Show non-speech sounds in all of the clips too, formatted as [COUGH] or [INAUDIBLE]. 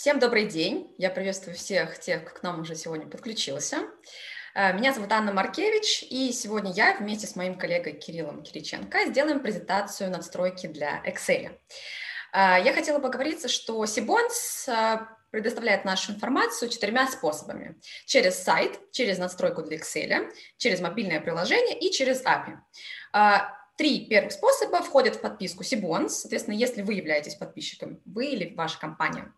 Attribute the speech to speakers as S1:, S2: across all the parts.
S1: Всем добрый день. Я приветствую всех тех, кто к нам уже сегодня подключился. Э, меня зовут Анна Маркевич, и сегодня я вместе с моим коллегой Кириллом Кириченко сделаем презентацию надстройки для Excel. Э, я хотела поговориться, что Сибонс э, предоставляет нашу информацию четырьмя способами. Через сайт, через надстройку для Excel, через мобильное приложение и через API. Три первых способа входят в подписку Сибонс. Соответственно, если вы являетесь подписчиком, вы или ваша компания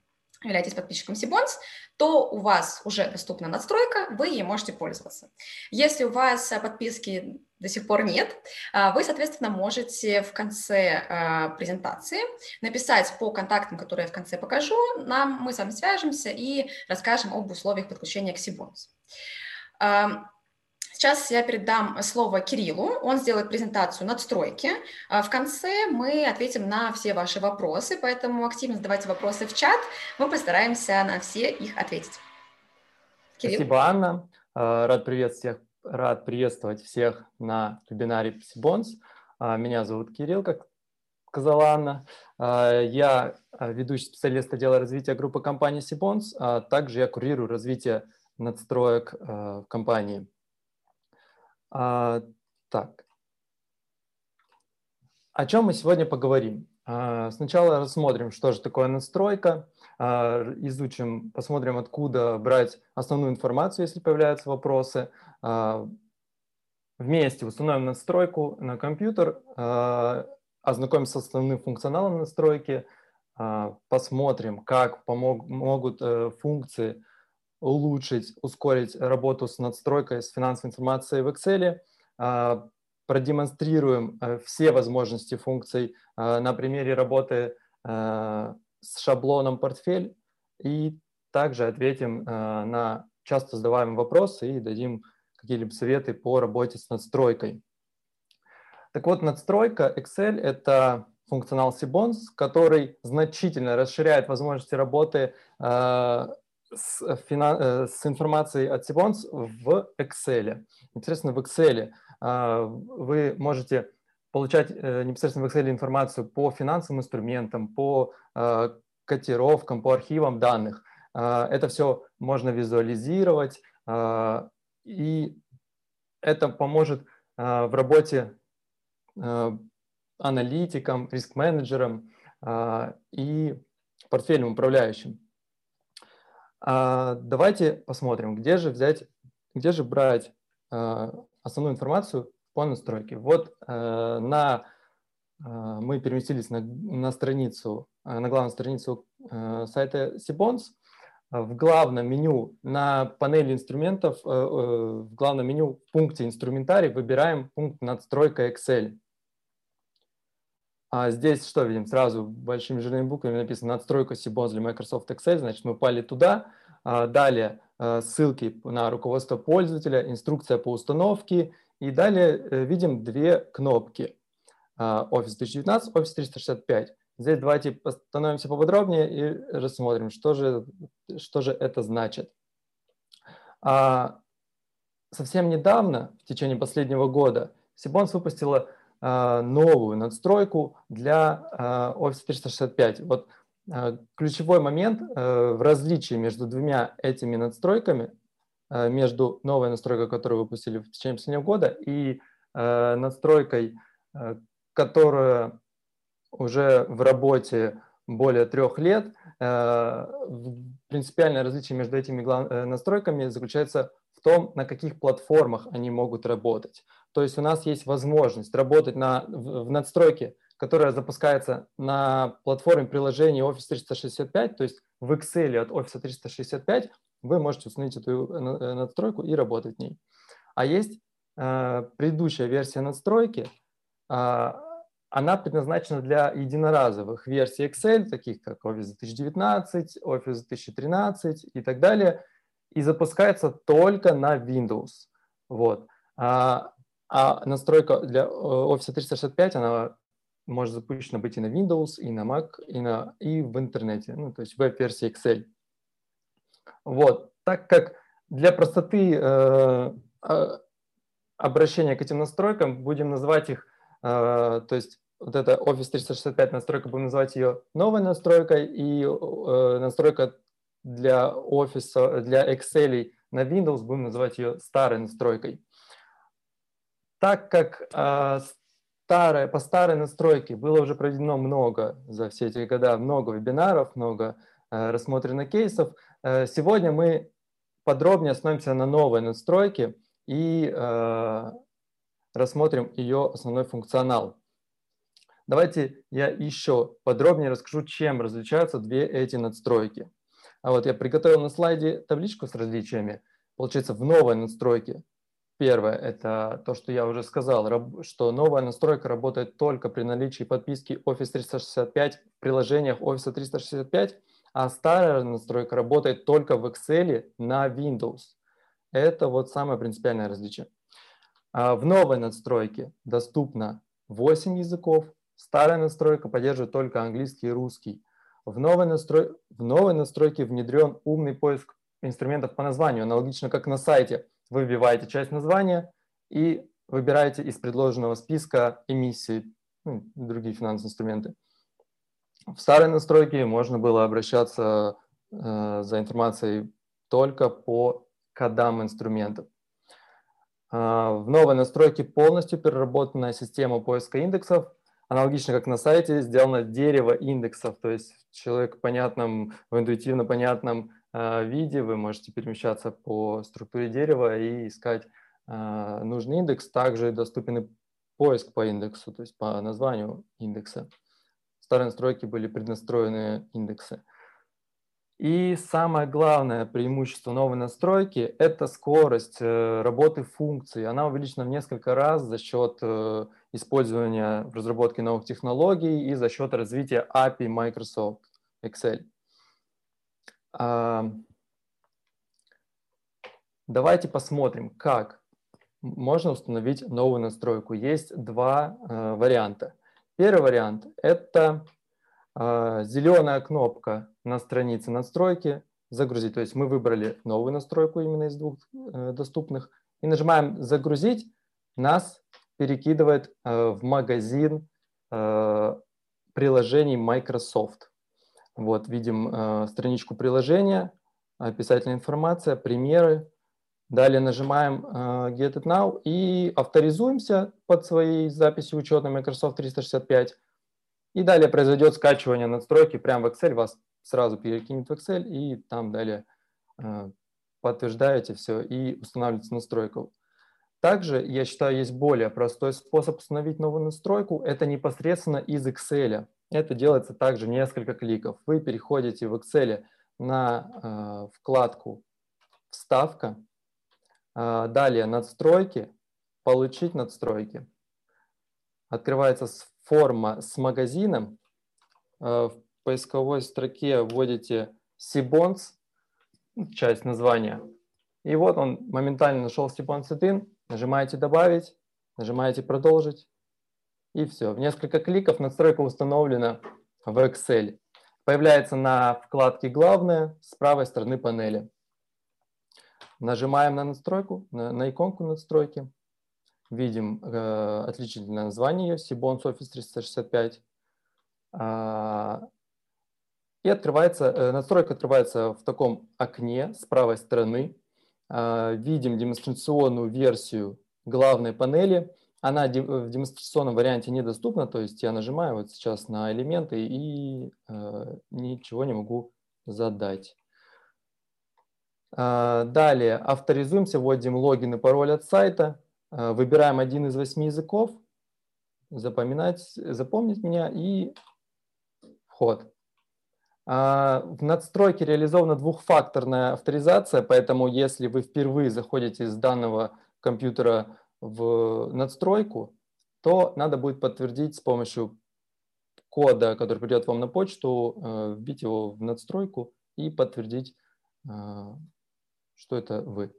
S1: являетесь подписчиком Сибонс, то у вас уже доступна надстройка, вы ей можете пользоваться. Если у вас подписки до сих пор нет, а, вы, соответственно, можете в конце а, презентации написать по контактам, которые я в конце покажу, нам, мы с вами свяжемся и расскажем об условиях подключения к Сибонс. Сейчас я передам слово Кириллу, он сделает презентацию надстройки. А в конце мы ответим на все ваши вопросы, поэтому активно задавайте вопросы в чат, мы постараемся на все их ответить.
S2: Кирилл. Спасибо, Анна. А, рад приветствовать, рад приветствовать всех на вебинаре Сибонс. А, меня зовут Кирилл, как сказала Анна. Я ведущий специалист отдела развития группы компании Сибонс, также я курирую развитие надстроек в компании. А, так. О чем мы сегодня поговорим? А, сначала рассмотрим, что же такое настройка, а, изучим, посмотрим, откуда брать основную информацию, если появляются вопросы. А, вместе установим настройку на компьютер, а, ознакомимся с основным функционалом настройки, а, посмотрим, как помог, могут а, функции улучшить, ускорить работу с надстройкой, с финансовой информацией в Excel, а, продемонстрируем э, все возможности функций а, на примере работы а, с шаблоном портфель и также ответим на часто задаваемые вопросы и дадим какие-либо советы по работе с надстройкой. Так вот, надстройка Excel – это функционал Sibons, который значительно расширяет возможности работы с, э, финан... Э, с информацией от Sibons в Excel. Непосредственно в Excel а, вы можете получать э, непосредственно в Excel информацию по финансовым инструментам, по а, котировкам, по архивам данных. А, это все можно визуализировать, и это поможет в работе аналитикам, риск-менеджерам и портфельным управляющим. А, давайте посмотрим, где же взять, где же брать а, основную информацию по настройке. Вот а, на, мы переместились на, на страницу, на главную страницу сайта Sibons. В главном меню на панели инструментов, в главном меню в пункте инструментарий выбираем пункт надстройка Excel. А здесь что видим? Сразу большими жирными буквами написано «Надстройка Sibons для Microsoft Excel». Значит, мы упали туда. А, далее а, ссылки на руководство пользователя, инструкция по установке. И далее э, видим две кнопки. А, Office 2019, Office 365. Здесь давайте остановимся поподробнее и рассмотрим, что же, что же это значит. Совсем недавно, в течение последнего года, Sibons выпустила а, новую надстройку для а, Office 365. Вот а, ключевой момент в различии между двумя этими надстройками, между новой настройкой, которую выпустили в течение последнего года, и надстройкой, которая уже в работе более трех лет, принципиальное различие между этими настройками заключается в том, на каких платформах они могут работать. То есть у нас есть возможность работать на, в, в надстройке, которая запускается на платформе приложения Office 365, то есть в Excel от Office 365 вы можете установить эту э, надстройку и работать в ней. А есть э, предыдущая версия надстройки, э, она предназначена для единоразовых версий Excel, таких как Office 2019, Office 2013 и так далее, и запускается только на Windows. Вот. А а настройка для э, Office 365, она может запущена быть и на Windows, и на Mac, и, на, и в интернете, ну, то есть веб-версии Excel. Вот, так как для простоты э, э, обращения к этим настройкам будем называть их, э, то есть вот эта Office 365 настройка, будем называть ее новой настройкой, и э, настройка для офиса, для Excel на Windows, будем называть ее старой настройкой. Так как э, старая, по старой настройке было уже проведено много за все эти года, много вебинаров, много э, рассмотрено кейсов, э, сегодня мы подробнее остановимся на новой настройке и э, рассмотрим ее основной функционал. Давайте я еще подробнее расскажу, чем различаются две эти надстройки. А вот я приготовил на слайде табличку с различиями. Получается, в новой настройке первое – это то, что я уже сказал, что новая настройка работает только при наличии подписки Office 365 в приложениях Office 365, а старая настройка работает только в Excel на Windows. Это вот самое принципиальное различие. А в новой настройке доступно 8 языков, старая настройка поддерживает только английский и русский. В новой, настрой... в новой настройке внедрен умный поиск инструментов по названию, аналогично как на сайте. Вы вбиваете часть названия и выбираете из предложенного списка эмиссии, ну, другие финансовые инструменты. В старой настройке можно было обращаться э, за информацией только по кодам инструментов. Э, в новой настройке полностью переработанная система поиска индексов – аналогично как на сайте, сделано дерево индексов, то есть человек в понятном, в интуитивно понятном виде вы можете перемещаться по структуре дерева и искать э, нужный индекс. Также доступен и поиск по индексу, то есть по названию индекса. В старой настройке были преднастроены индексы. И самое главное преимущество новой настройки – это скорость э, работы функций. Она увеличена в несколько раз за счет э, использования в разработке новых технологий и за счет развития API Microsoft Excel. Давайте посмотрим, как можно установить новую настройку. Есть два э, варианта. Первый вариант – это э, зеленая кнопка на странице настройки «Загрузить». То есть мы выбрали новую настройку именно из двух э, доступных и нажимаем «Загрузить». Нас перекидывает в магазин приложений Microsoft. Вот, видим э, страничку приложения, описательная информация, примеры. Далее нажимаем Get it now и авторизуемся под своей записью учетной Microsoft 365. И далее произойдет скачивание настройки прямо в Excel, вас сразу перекинет в Excel, и там далее подтверждаете все и устанавливается настройка. Также, я считаю, есть более простой способ установить новую настройку. Это непосредственно из Excel. Это делается также несколько кликов. Вы переходите в Excel на э, вкладку «Вставка», э, далее «Надстройки», «Получить надстройки». Открывается форма с магазином. Э, в поисковой строке вводите Sibons, часть названия. И вот он моментально нашел 1, Нажимаете «Добавить», нажимаете «Продолжить» и все. В несколько кликов настройка установлена в Excel. Появляется на вкладке «Главное» с правой стороны панели. Нажимаем на настройку, на, на иконку настройки. Видим э, отличительное название ее Sibons Office 365. А, и открывается, э, настройка открывается в таком окне с правой стороны. А, видим демонстрационную версию главной панели. Она в демонстрационном варианте недоступна, то есть я нажимаю вот сейчас на элементы и э, ничего не могу задать. Э, далее авторизуемся, вводим логин и пароль от сайта, э, выбираем один из восьми языков, запоминать, запомнить меня и вход. А, в надстройке реализована двухфакторная авторизация, поэтому если вы впервые заходите с данного компьютера в надстройку, то надо будет подтвердить с помощью кода, который придет вам на почту, э, вбить его в надстройку и подтвердить, э, что это вы.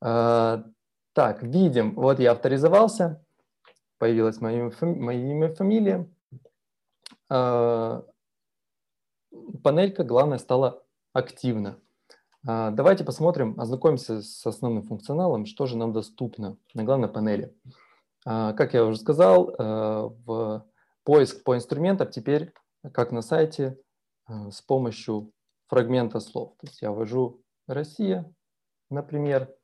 S2: А, так, видим, вот я авторизовался, появилось мое имя, фамилия. Панелька, главное, стала активна. А, давайте посмотрим, ознакомимся с основным функционалом, что же нам доступно на главной панели. А, как я уже сказал, э, в поиск по инструментам теперь, как на сайте, э, с помощью фрагмента слов. То есть я ввожу Россия, например,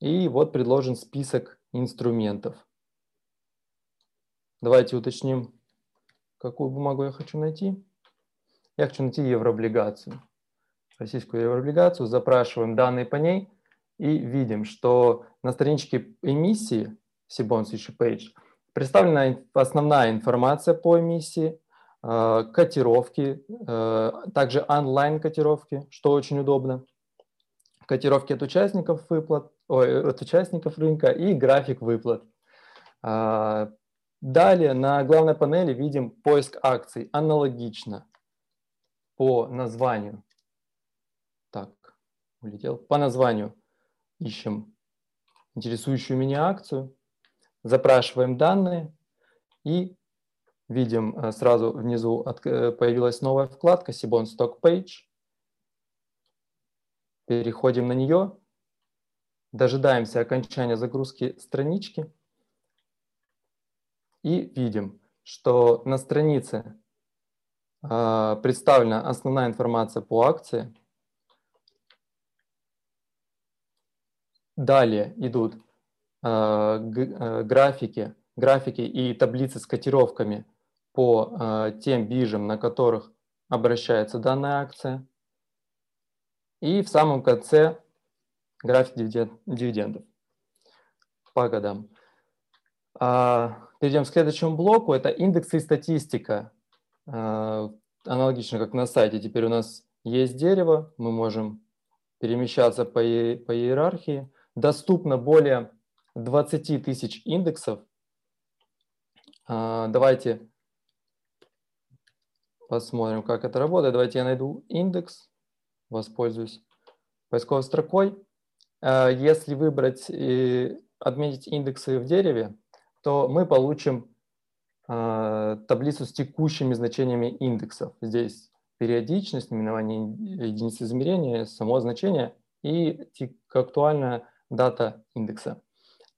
S2: и вот предложен список инструментов. Давайте уточним, какую бумагу я хочу найти. Я хочу найти еврооблигацию. Российскую еврооблигацию, запрашиваем данные по ней и видим, что на страничке эмиссии Sibons Issue Page представлена основная информация по эмиссии, э, котировки, э, также онлайн-котировки, что очень удобно, котировки от участников выплат, ой, от участников рынка и график выплат. А, далее на главной панели видим поиск акций аналогично по названию. Улетел. По названию ищем интересующую меня акцию, запрашиваем данные и видим э, сразу внизу э, появилась новая вкладка Sibon Stock Page. Переходим на нее, дожидаемся окончания загрузки странички и видим, что на странице э, представлена основная информация по акции. Далее идут э, графики, графики и таблицы с котировками по тем биржам, на которых обращается данная акция. И в самом конце график дивидендов по годам. А, перейдем к следующему блоку. Это индексы и статистика. Аналогично, как на сайте. Теперь у нас есть дерево. Мы можем перемещаться по, по иерархии. Доступно более 20 тысяч индексов. А, давайте посмотрим, как это работает. Давайте я найду индекс воспользуюсь поисковой строкой. Э, если выбрать и отметить индексы в дереве, то мы получим э, таблицу с текущими значениями индексов. Здесь периодичность, наименование единицы измерения, само значение и актуальная дата индекса.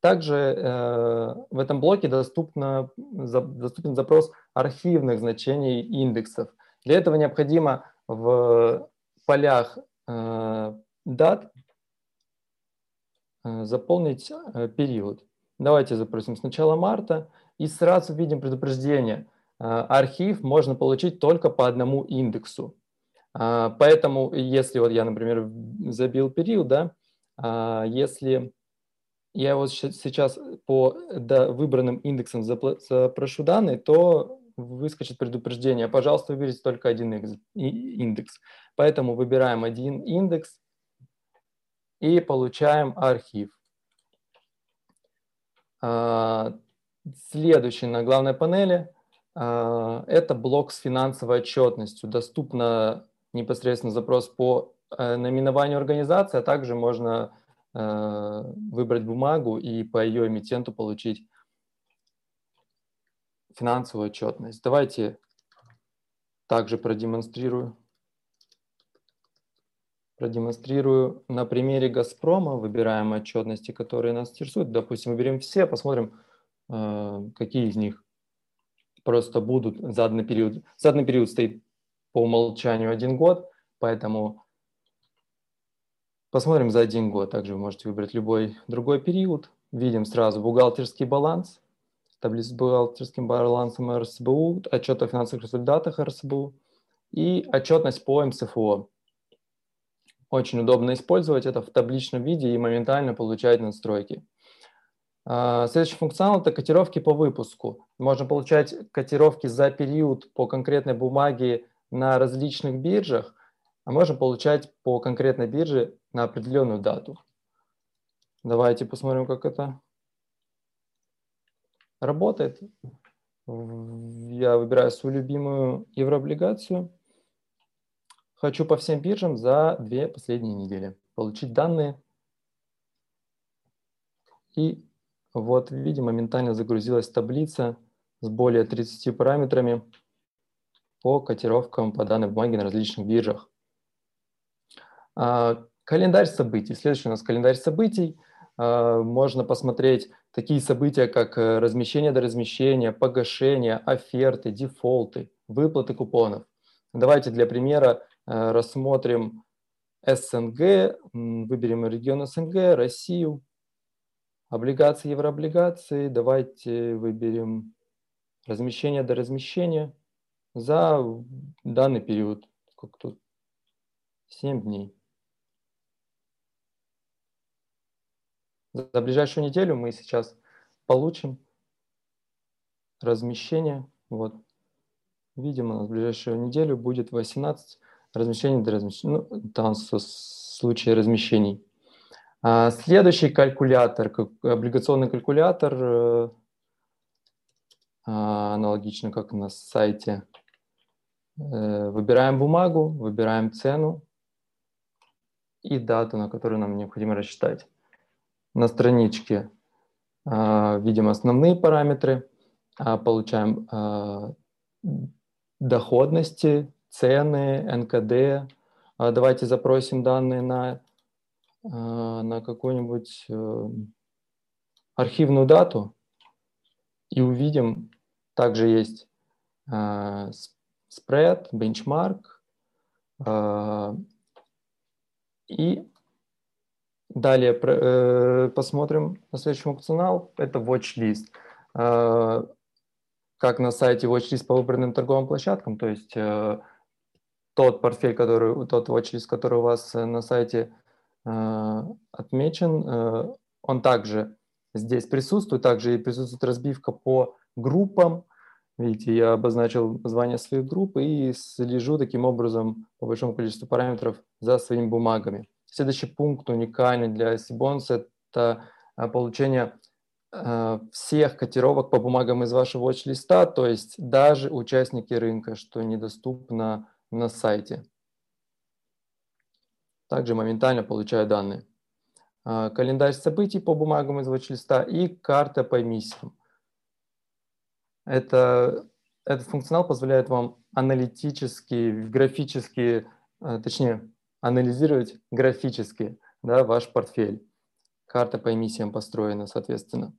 S2: Также э, в этом блоке доступно, за, доступен запрос архивных значений индексов. Для этого необходимо в полях э, дат э, заполнить э, период. Давайте запросим сначала марта и сразу видим предупреждение. Архив можно получить только по одному индексу. Поэтому, если вот я, например, забил период, да, если я вот сейчас по выбранным индексам запрошу данные, то выскочит предупреждение. Пожалуйста, выберите только один индекс. Поэтому выбираем один индекс и получаем архив. А, следующий на главной панели а, – это блок с финансовой отчетностью. Доступно непосредственно запрос по наименованию организации, а также можно э, выбрать бумагу и по ее эмитенту получить финансовую отчетность. Давайте также продемонстрирую. Продемонстрирую на примере «Газпрома». Выбираем отчетности, которые нас интересуют. Допустим, выберем все, посмотрим, э, какие из них просто будут. Заданный период, заданный период стоит по умолчанию один год, поэтому посмотрим за один год. Также вы можете выбрать любой другой период. Видим сразу бухгалтерский баланс – таблицу с бухгалтерским балансом РСБУ, отчет о финансовых результатах РСБУ и отчетность по МСФО. Очень удобно использовать это в табличном виде и моментально получать настройки. А, следующий функционал – это котировки по выпуску. Можно получать котировки за период по конкретной бумаге на различных биржах, а можно получать по конкретной бирже на определенную дату. Давайте посмотрим, как это работает. Я выбираю свою любимую еврооблигацию. Хочу по всем биржам за две последние недели получить данные. И вот, видимо, моментально загрузилась таблица с более 30 параметрами по котировкам по данной бумаге на различных биржах. А, календарь событий. Следующий у нас календарь событий – а, можно посмотреть такие события, как э, размещение до размещения, погашение, оферты, дефолты, выплаты купонов. Давайте для примера рассмотрим СНГ, выберем регион СНГ, Россию, облигации, еврооблигации. Давайте выберем размещение до размещения за данный период. Сколько тут? 7 дней. За ближайшую неделю мы сейчас получим размещение. Вот. Видимо, у нас ближайшую неделю будет 18 размещений размещения. Ну, там в случае размещений. А следующий калькулятор, облигационный калькулятор, э, а, аналогично как на сайте. Э, выбираем бумагу, выбираем цену и дату, на которую нам необходимо рассчитать. На страничке а, видим основные параметры, а, получаем доходности, цены, НКД. Давайте запросим данные на а, на какую-нибудь э, архивную дату и увидим, также есть а, спред, бенчмарк, а, и далее э, посмотрим на следующий функционал, это watch list. Как на сайте watch list по выбранным торговым площадкам, то есть э, тот портфель, который, тот watch list, который у вас на сайте Э, отмечен. Э, он также здесь присутствует, также и присутствует разбивка по группам. Видите, я обозначил название своих групп и слежу таким образом по большому количеству параметров за своими бумагами. Следующий пункт уникальный для Sibons – это э, получение всех котировок по бумагам из вашего watch-листа, то есть даже участники рынка, что недоступно на сайте также моментально получаю данные. А, календарь событий по бумагам из watch-листа и карта по эмиссиям. Это, этот функционал позволяет вам аналитически, графически, точнее, анализировать графически да, ваш портфель. Карта по эмиссиям построена, соответственно.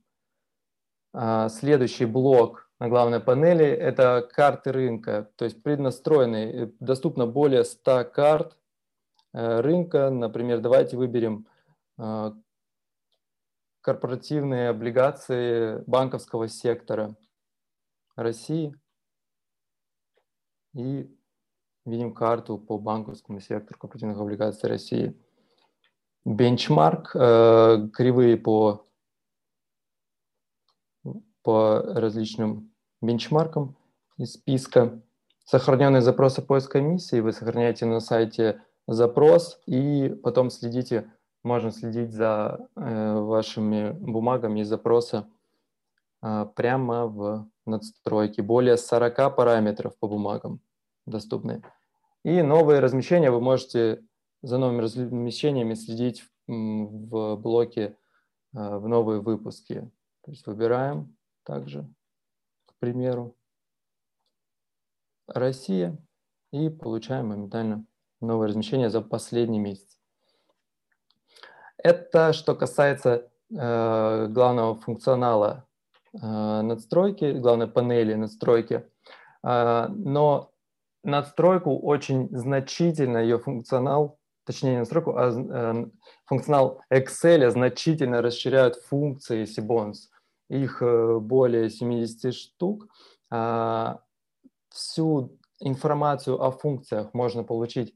S2: А, следующий блок на главной панели – это карты рынка, то есть преднастроенные. Доступно более 100 карт Э, рынка. Например, давайте выберем э, корпоративные облигации банковского сектора России и видим карту по банковскому сектору корпоративных облигаций России. Бенчмарк, э, кривые по, по различным бенчмаркам из списка. Сохраненные запросы поиска эмиссии вы сохраняете на сайте запрос, и потом следите, можно следить за э, вашими бумагами из запроса э, прямо в надстройке. Более 40 параметров по бумагам доступны. И новые размещения вы можете за новыми размещениями следить в, блоке э, в новые выпуски. То есть выбираем также, к примеру, Россия и получаем моментально новое размещение за последний месяц. Это что касается э, главного функционала э, надстройки, главной панели надстройки. Э, но надстройку очень значительно, ее функционал, точнее не надстройку, а э, функционал Excel значительно расширяют функции Sibons. Их э, более 70 штук. Э, всю информацию о функциях можно получить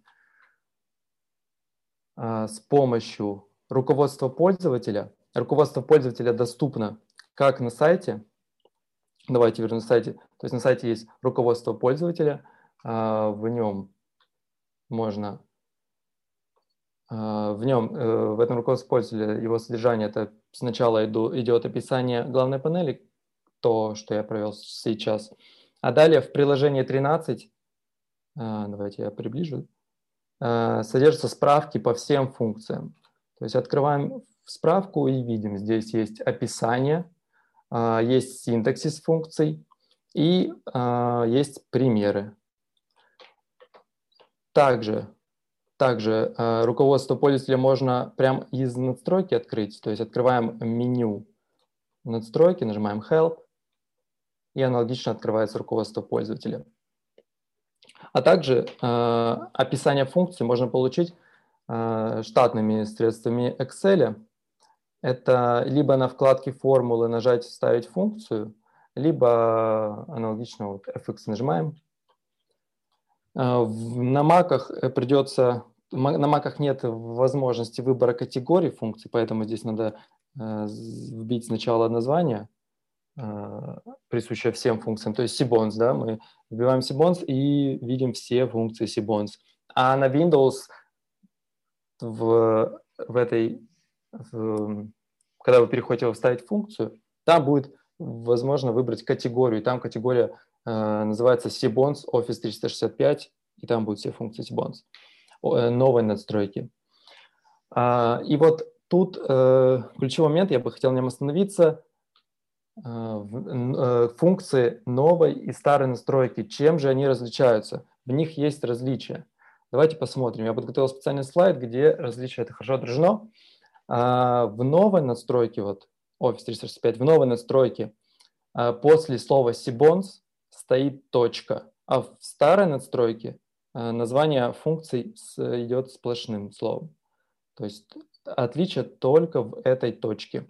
S2: а, с помощью руководства пользователя. Руководство пользователя доступно как на сайте, давайте вернусь на сайте, то есть на сайте есть руководство пользователя, а, в нем можно, а, в нем, э, в этом руководстве пользователя, его содержание, это сначала идет описание главной панели, то, что я провел сейчас, а далее в приложении 13, давайте я приближу, содержатся справки по всем функциям. То есть открываем справку и видим, здесь есть описание, есть синтаксис функций и есть примеры. Также, также руководство пользователя можно прямо из надстройки открыть, то есть открываем меню надстройки, нажимаем Help, и аналогично открывается руководство пользователя. А также э, описание функции можно получить э, штатными средствами Excel. Это либо на вкладке формулы нажать «Вставить функцию», либо аналогично вот fx нажимаем. Э, на маках придется, на маках нет возможности выбора категории функций, поэтому здесь надо э, вбить сначала название, э, присущее всем функциям, то есть Sibons, да, мы вбиваем Sibons и видим все функции Sibons. А на Windows в, в этой, в, когда вы переходите «Вставить функцию», там будет возможно выбрать категорию. Там категория э, называется Sibons Office 365, и там будут все функции Sibons э, новой надстройки. А, и вот тут э, ключевой момент, я бы хотел на нем остановиться, функции новой и старой настройки. Чем же они различаются? В них есть различия. Давайте посмотрим. Я подготовил специальный слайд, где различия это хорошо отражено. А, в новой настройке, вот Office 365, в новой настройке а, после слова Sibons стоит точка, а в старой настройке а, название функций идет сплошным словом. То есть отличие только в этой точке.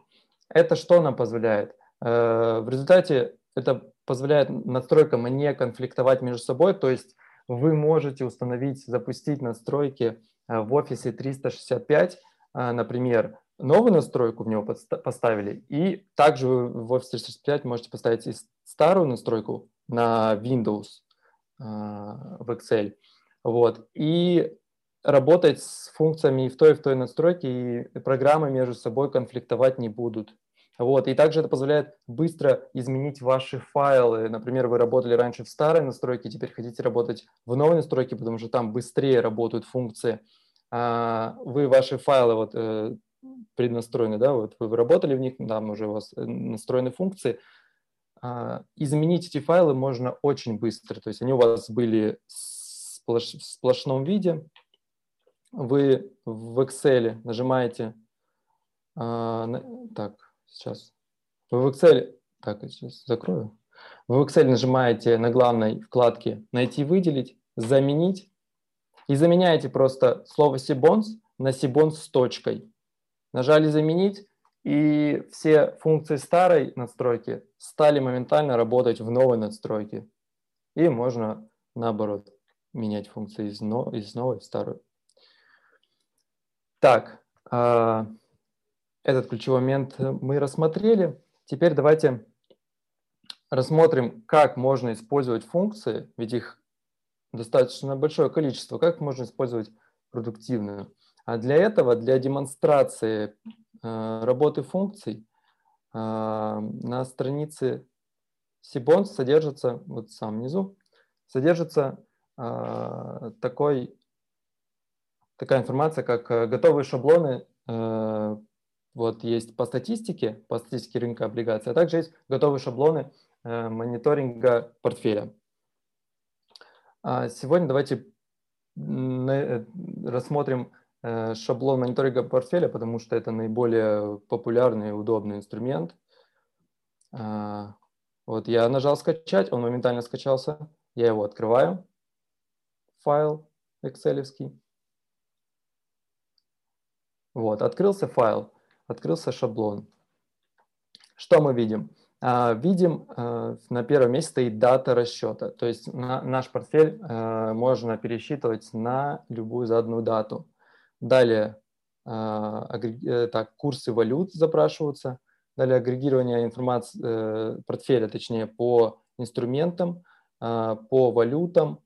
S2: Это что нам позволяет? Э, в результате это позволяет настройкам не конфликтовать между собой, то есть вы можете установить, запустить настройки э, в офисе 365, э, например, новую настройку в него поставили, и также вы в Office 365 можете поставить и старую настройку на Windows в Excel. Вот. И работать с функциями в той, и в той настройке, и программы между собой конфликтовать не будут. Вот. И также это позволяет быстро изменить ваши файлы. Например, вы работали раньше в старой настройке, теперь хотите работать в новой настройке, потому что там быстрее работают функции. А вы ваши файлы вот, э, преднастроены, да, вот вы работали в них, там уже у вас э, настроены функции. А, изменить эти файлы можно очень быстро. То есть они у вас были в сплошном виде. Вы в Excel нажимаете, а, так, сейчас. Вы в Excel, так, сейчас закрою. Вы в Excel нажимаете на главной вкладке «Найти, выделить», «Заменить» и заменяете просто слово «Sibons» на «Sibons» с точкой. Нажали «Заменить», и все функции старой надстройки стали моментально работать в новой надстройке. И можно, наоборот, менять функции из, но, из новой в старую. Так, а, этот ключевой момент мы рассмотрели. Теперь давайте рассмотрим, как можно использовать функции, ведь их достаточно большое количество, как можно использовать продуктивную. А для этого, для демонстрации э, работы функций, э, на странице Sibons содержится, вот сам внизу, содержится э, такой, такая информация, как готовые шаблоны вот есть по статистике, по статистике рынка облигаций, а также есть готовые шаблоны э, мониторинга портфеля. А сегодня давайте э, рассмотрим э, шаблон мониторинга портфеля, потому что это наиболее популярный и удобный инструмент. А, вот я нажал скачать, он моментально скачался. Я его открываю, файл Excel. Вот, открылся файл открылся шаблон. Что мы видим? А, видим, э, на первом месте стоит дата расчета, то есть наш портфель э, можно пересчитывать на любую заданную дату. Далее э, так, курсы валют запрашиваются, далее агрегирование информации портфеля, точнее, по инструментам, по валютам,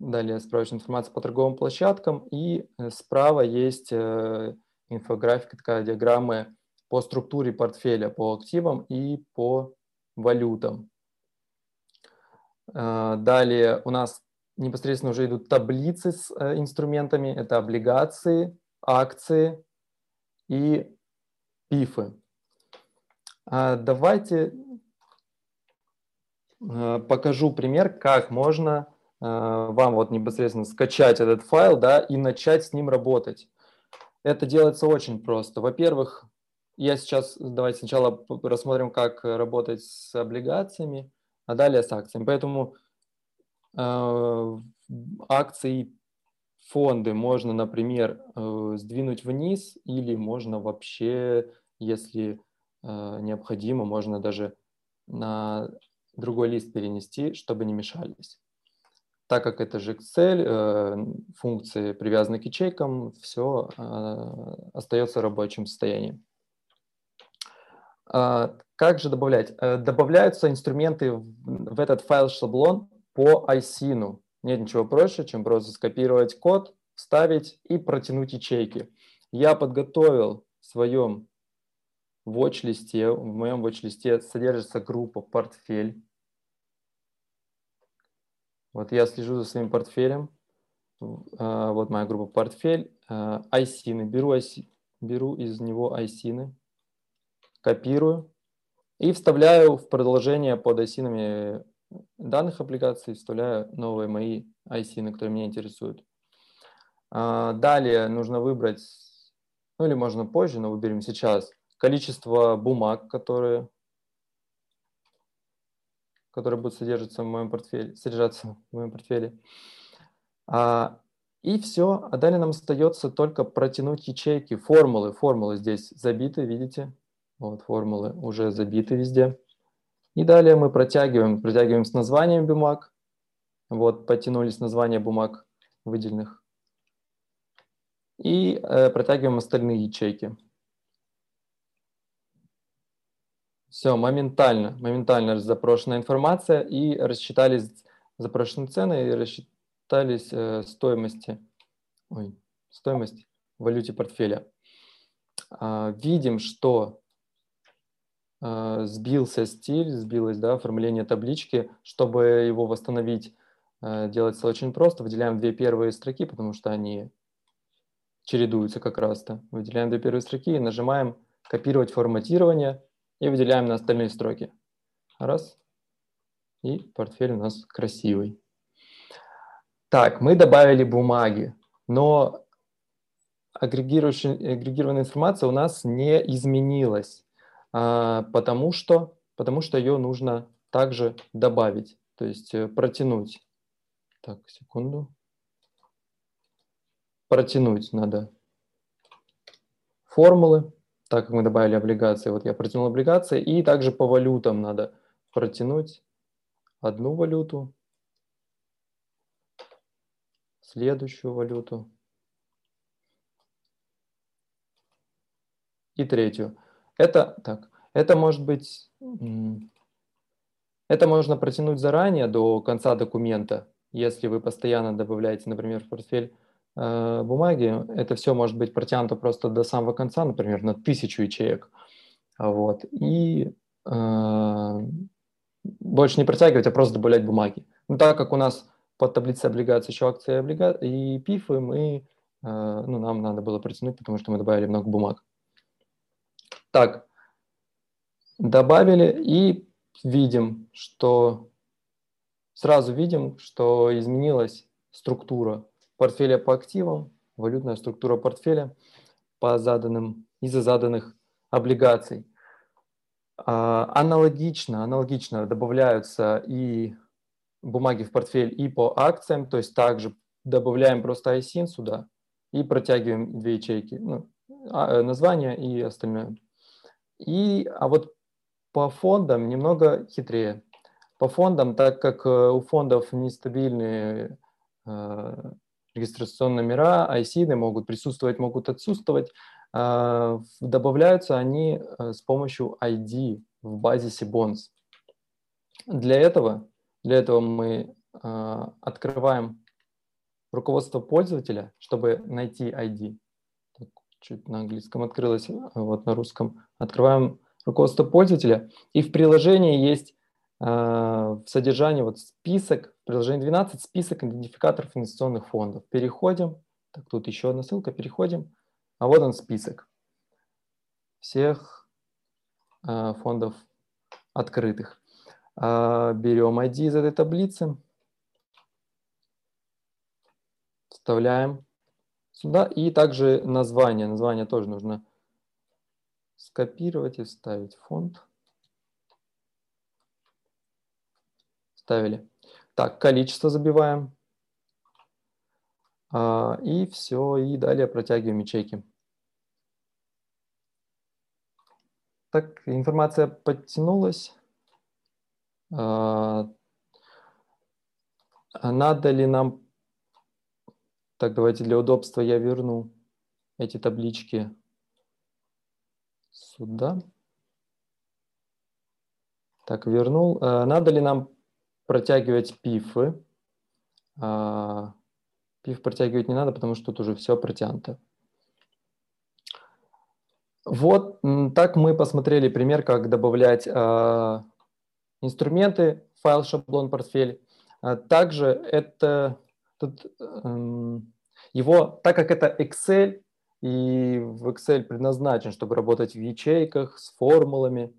S2: далее справочная информация по торговым площадкам, и справа есть инфографика, такая диаграммы по структуре портфеля, по активам и по валютам. А, далее у нас непосредственно уже идут таблицы с э, инструментами. Это облигации, акции и пифы. А, давайте э, покажу пример, как можно э, вам вот непосредственно скачать этот файл да, и начать с ним работать. Это делается очень просто. Во-первых, я сейчас, давайте сначала рассмотрим, как работать с облигациями, а далее с акциями. Поэтому акции, фонды можно, например, сдвинуть вниз или можно вообще, если необходимо, можно даже на другой лист перенести, чтобы не мешались. Так как это же Excel, э, функции привязаны к ячейкам, все э, остается в рабочем состоянии. А, как же добавлять? Э, добавляются инструменты в этот файл-шаблон по ISIN. Нет ничего проще, чем просто скопировать код, вставить и протянуть ячейки. Я подготовил в своем watch-листе, в моем watch-листе содержится группа портфель. Вот я слежу за своим портфелем. А, вот моя группа портфель. Айсины. Беру, беру из него айсины, копирую и вставляю в продолжение под айсинами данных облигаций, вставляю новые мои айсины, которые меня интересуют. А, далее нужно выбрать, ну или можно позже, но выберем сейчас, количество бумаг, которые которые будут содержаться в моем портфеле, содержаться в моем портфеле. А, и все. А далее нам остается только протянуть ячейки, формулы. Формулы здесь забиты, видите? Вот формулы уже забиты везде. И далее мы протягиваем, протягиваем с названием бумаг. Вот, потянулись названия бумаг выделенных. И э, протягиваем остальные ячейки. Все, моментально, моментально запрошена информация и рассчитались запрошенные цены и рассчитались э, стоимости, ой, стоимость в валюте портфеля. А, видим, что сбился стиль, сбилось да, оформление таблички. Чтобы его восстановить, а, делается очень просто. Выделяем две первые строки, потому что они чередуются как раз-то. Выделяем две первые строки и нажимаем «Копировать форматирование», и выделяем на остальные строки. Раз. И портфель у нас красивый. Так, мы добавили бумаги, но агрегированная информация у нас не изменилась, а, потому что, потому что ее нужно также добавить, то есть э, протянуть. Так, секунду. Протянуть надо формулы так как мы добавили облигации, вот я протянул облигации, и также по валютам надо протянуть одну валюту, следующую валюту и третью. Это так, это может быть, это можно протянуть заранее до конца документа, если вы постоянно добавляете, например, в портфель Э, бумаги, это все может быть протянуто просто до самого конца, например, на тысячу ячеек. Вот. И э, больше не протягивать, а просто добавлять бумаги. Но так как у нас под таблицей облигаций еще акции облига... и пифы, мы, э, ну, нам надо было протянуть, потому что мы добавили много бумаг. Так, добавили и видим, что сразу видим, что изменилась структура портфеля по активам, валютная структура портфеля по заданным, из-за заданных облигаций. А, аналогично, аналогично добавляются и бумаги в портфель и по акциям, то есть также добавляем просто ISIN сюда и протягиваем две ячейки, ну, а, э, название и остальное. И, а вот по фондам немного хитрее. По фондам, так как э, у фондов нестабильные э, регистрационные номера, ISIN могут присутствовать, могут отсутствовать. А, добавляются они э, с помощью ID в базисе Bonds. Для этого, для этого мы а, открываем руководство пользователя, чтобы найти ID. Чуть на английском открылось, а вот на русском. Открываем руководство пользователя, и в приложении есть в содержании вот список, приложение 12, список идентификаторов инвестиционных фондов. Переходим, так, тут еще одна ссылка, переходим, а вот он список всех э, фондов открытых. Э, берем ID из этой таблицы, вставляем сюда, и также название, название тоже нужно скопировать и вставить фонд. ставили. Так, количество забиваем. А, и все, и далее протягиваем ячейки. Так, информация подтянулась. А, надо ли нам... Так, давайте для удобства я верну эти таблички сюда. Так, вернул. А, надо ли нам протягивать пифы? А, пиф протягивать не надо, потому что тут уже все протянуто. Вот так мы посмотрели пример, как добавлять э, инструменты файл шаблон портфель. А также это тут, э, его, так как это Excel, и в Excel предназначен, чтобы работать в ячейках с формулами,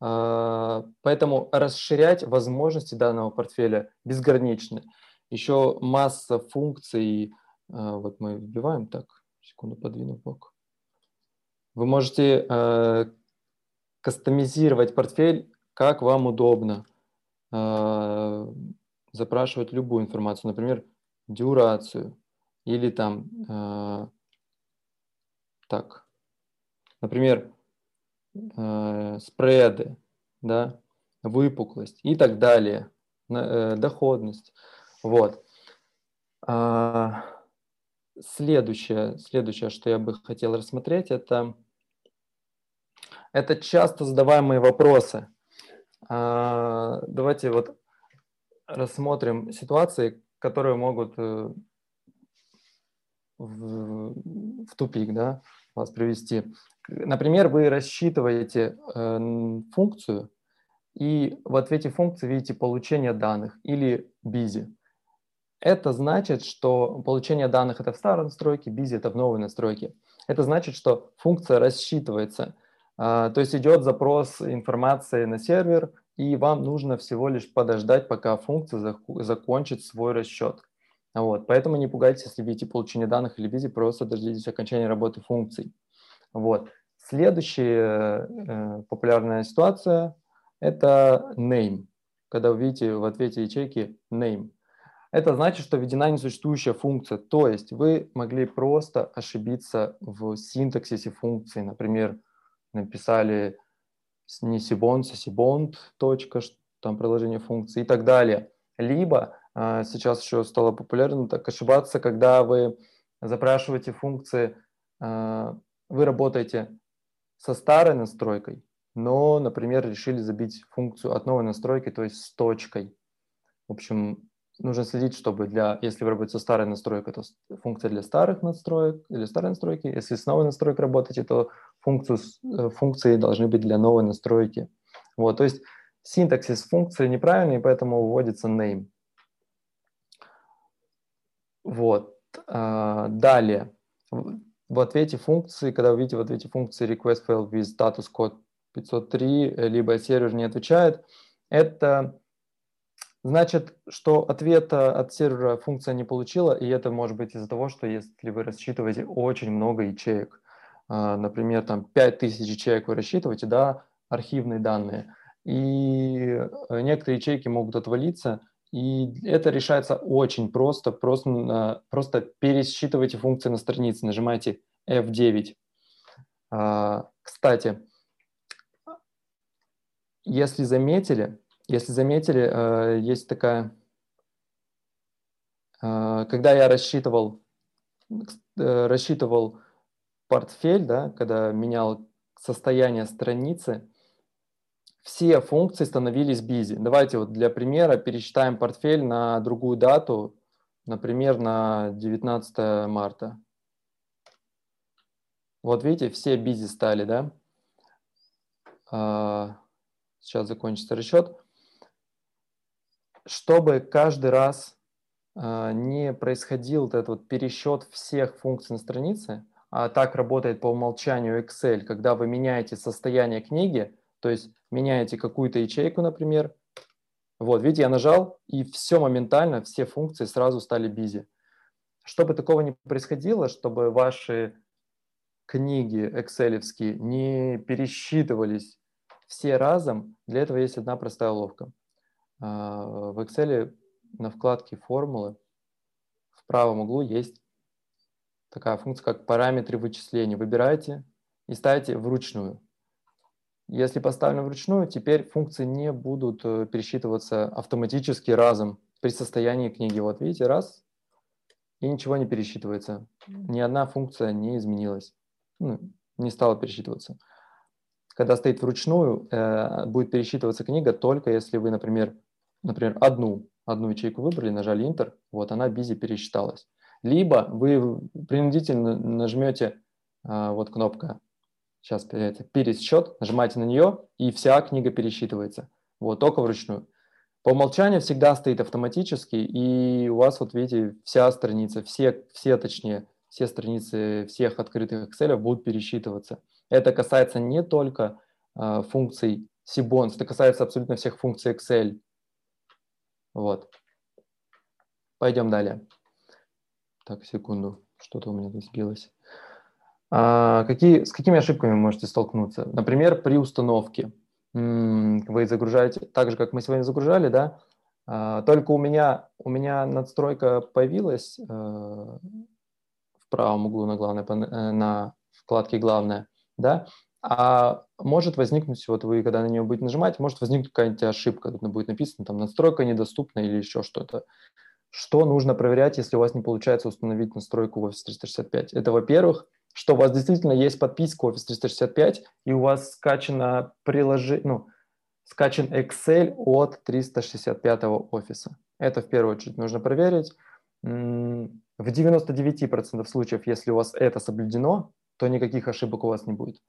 S2: э, поэтому расширять возможности данного портфеля безграничны. Еще масса функций, э, вот мы вбиваем так, секунду подвину бок вы можете э, кастомизировать портфель, как вам удобно. Запрашивать любую информацию, например, дюрацию или там, э, так, например, э, спреды, да, выпуклость и так далее, э, доходность. Вот. А, следующее, следующее, что я бы хотел рассмотреть, это, это часто задаваемые вопросы. А, давайте вот рассмотрим ситуации, которые могут э, в, в тупик да, вас привести. Например, вы рассчитываете э, функцию, и в ответе функции видите получение данных или busy. Это значит, что получение данных это в старой настройке, busy это в новой настройке. Это значит, что функция рассчитывается. А, то есть идет запрос информации на сервер, и вам нужно всего лишь подождать, пока функция закончит свой расчет. Вот. Поэтому не пугайтесь, если видите получение данных или busy, просто дождитесь окончания работы функций. Вот. Следующая э, популярная ситуация – это name. Когда вы видите в ответе ячейки name – это значит, что введена несуществующая функция. То есть вы могли просто ошибиться в синтаксисе функции. Например, написали не сибонд, а сибонд, точка, там приложение функции и так далее. Либо а, сейчас еще стало популярно так ошибаться, когда вы запрашиваете функции, а, вы работаете со старой настройкой, но, например, решили забить функцию от новой настройки, то есть с точкой. В общем, нужно следить, чтобы для, если вы работаете со старой настройкой, то функция для старых настроек, или старой настройки. Если с новой настройкой работаете, то функцию, э, функции должны быть для новой настройки. Вот, то есть синтаксис функции неправильный, поэтому вводится name. Вот. А, далее. В ответе функции, когда вы видите в ответе функции request failed with status code 503, либо сервер не отвечает, это Значит, что ответа от сервера функция не получила, и это может быть из-за того, что если вы рассчитываете очень много ячеек, например, там 5000 ячеек вы рассчитываете, да, архивные данные, и э, некоторые ячейки могут отвалиться, и это решается очень просто, просто, просто пересчитывайте функции на странице, нажимаете F9. А, кстати, если заметили, если заметили, э, есть такая... Э, когда я рассчитывал, рассчитывал портфель, да, когда менял состояние страницы, все функции становились busy. Давайте вот для примера пересчитаем портфель на другую дату, например, на 19 марта. Вот видите, все busy стали, да? Сейчас закончится расчет чтобы каждый раз э, не происходил вот этот вот пересчет всех функций на странице, а так работает по умолчанию Excel, когда вы меняете состояние книги, то есть меняете какую-то ячейку, например, вот, видите, я нажал, и все моментально, все функции сразу стали busy. Чтобы такого не происходило, чтобы ваши книги экселевские не пересчитывались все разом, для этого есть одна простая уловка – а, в Excel на вкладке формулы в правом углу есть такая функция, как параметры вычисления. Выбирайте и ставите вручную. Если поставлено вручную, теперь функции не будут э, пересчитываться автоматически разом при состоянии книги. Вот видите, раз, и ничего не пересчитывается. Ни одна функция не изменилась, ну, не стала пересчитываться. Когда стоит вручную, э, будет пересчитываться книга только если вы, например, например, одну, одну ячейку выбрали, нажали Enter, вот она бизи пересчиталась. Либо вы принудительно нажмете, э, вот кнопка сейчас появляется пересчет, нажимаете на нее, и вся книга пересчитывается. Вот, только вручную. По умолчанию всегда стоит автоматически, и у вас, вот видите, вся страница, все, все точнее, все страницы всех открытых Excel будут пересчитываться. Это касается не только э, функций Sibons, это касается абсолютно всех функций Excel. Вот. Пойдем далее. Так, секунду, что-то у меня тут сбилось. А, какие, с какими ошибками вы можете столкнуться? Например, при установке. Вы загружаете, так же, как мы сегодня загружали, да? А, только у меня, у меня надстройка появилась э, в правом углу на, главной, э, на вкладке «Главное», да? А может возникнуть, вот вы когда на нее будете нажимать, может возникнуть какая-нибудь ошибка, тут будет написано там «Настройка недоступна» или еще что-то. Что нужно проверять, если у вас не получается установить настройку в Office 365? Это, во-первых, что у вас действительно есть подписка Office 365, и у вас скачано приложение, ну, скачан Excel от 365 офиса. Это в первую очередь нужно проверить. В 99% случаев, если у вас это соблюдено, то никаких ошибок у вас не будет.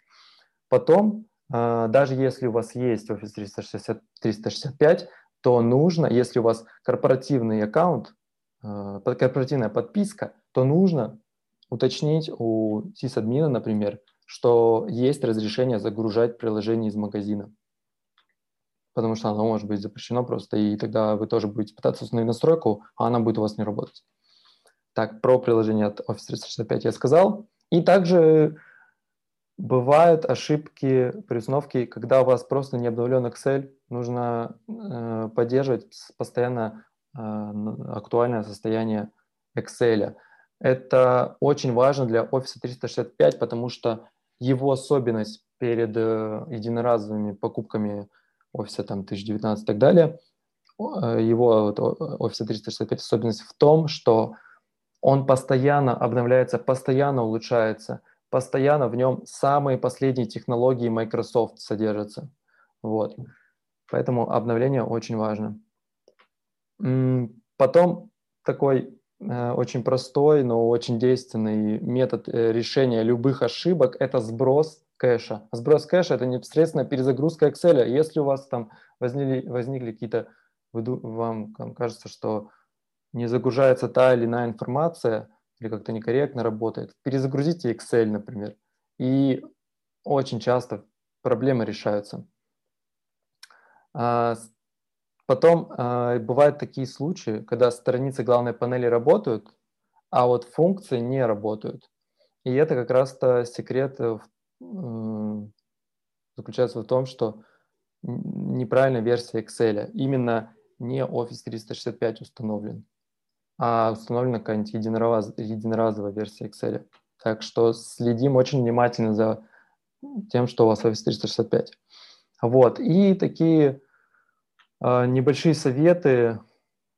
S2: Потом, а, даже если у вас есть Office 360, 365, то нужно, если у вас корпоративный аккаунт, а, корпоративная подписка, то нужно уточнить у сисадмина, например, что есть разрешение загружать приложение из магазина. Потому что оно может быть запрещено просто, и тогда вы тоже будете пытаться установить настройку, а она будет у вас не работать. Так, про приложение от Office 365 я сказал. И также бывают ошибки при установке, когда у вас просто не обновлен Excel, нужно э, поддерживать постоянно э, актуальное состояние Excel. Это очень важно для Office 365, потому что его особенность перед э, единоразовыми покупками Office там, 2019 и так далее, э, его вот, Office 365 особенность в том, что он постоянно обновляется, постоянно улучшается, постоянно в нем самые последние технологии Microsoft содержатся. Вот. Поэтому обновление очень важно. Потом такой Э, очень простой, но очень действенный метод э, решения любых ошибок – это сброс кэша. Сброс кэша – это непосредственно перезагрузка Excel. Если у вас там возникли, возникли какие-то, вам кажется, что не загружается та или иная информация или как-то некорректно работает, перезагрузите Excel, например, и очень часто проблемы решаются. А, Потом э, бывают такие случаи, когда страницы главной панели работают, а вот функции не работают. И это как раз-то секрет э, заключается в том, что неправильная версия Excel. Именно не Office 365 установлен, а установлена какая-нибудь единоразовая, единоразовая версия Excel. Так что следим очень внимательно за тем, что у вас Office 365. Вот. И такие а, небольшие советы,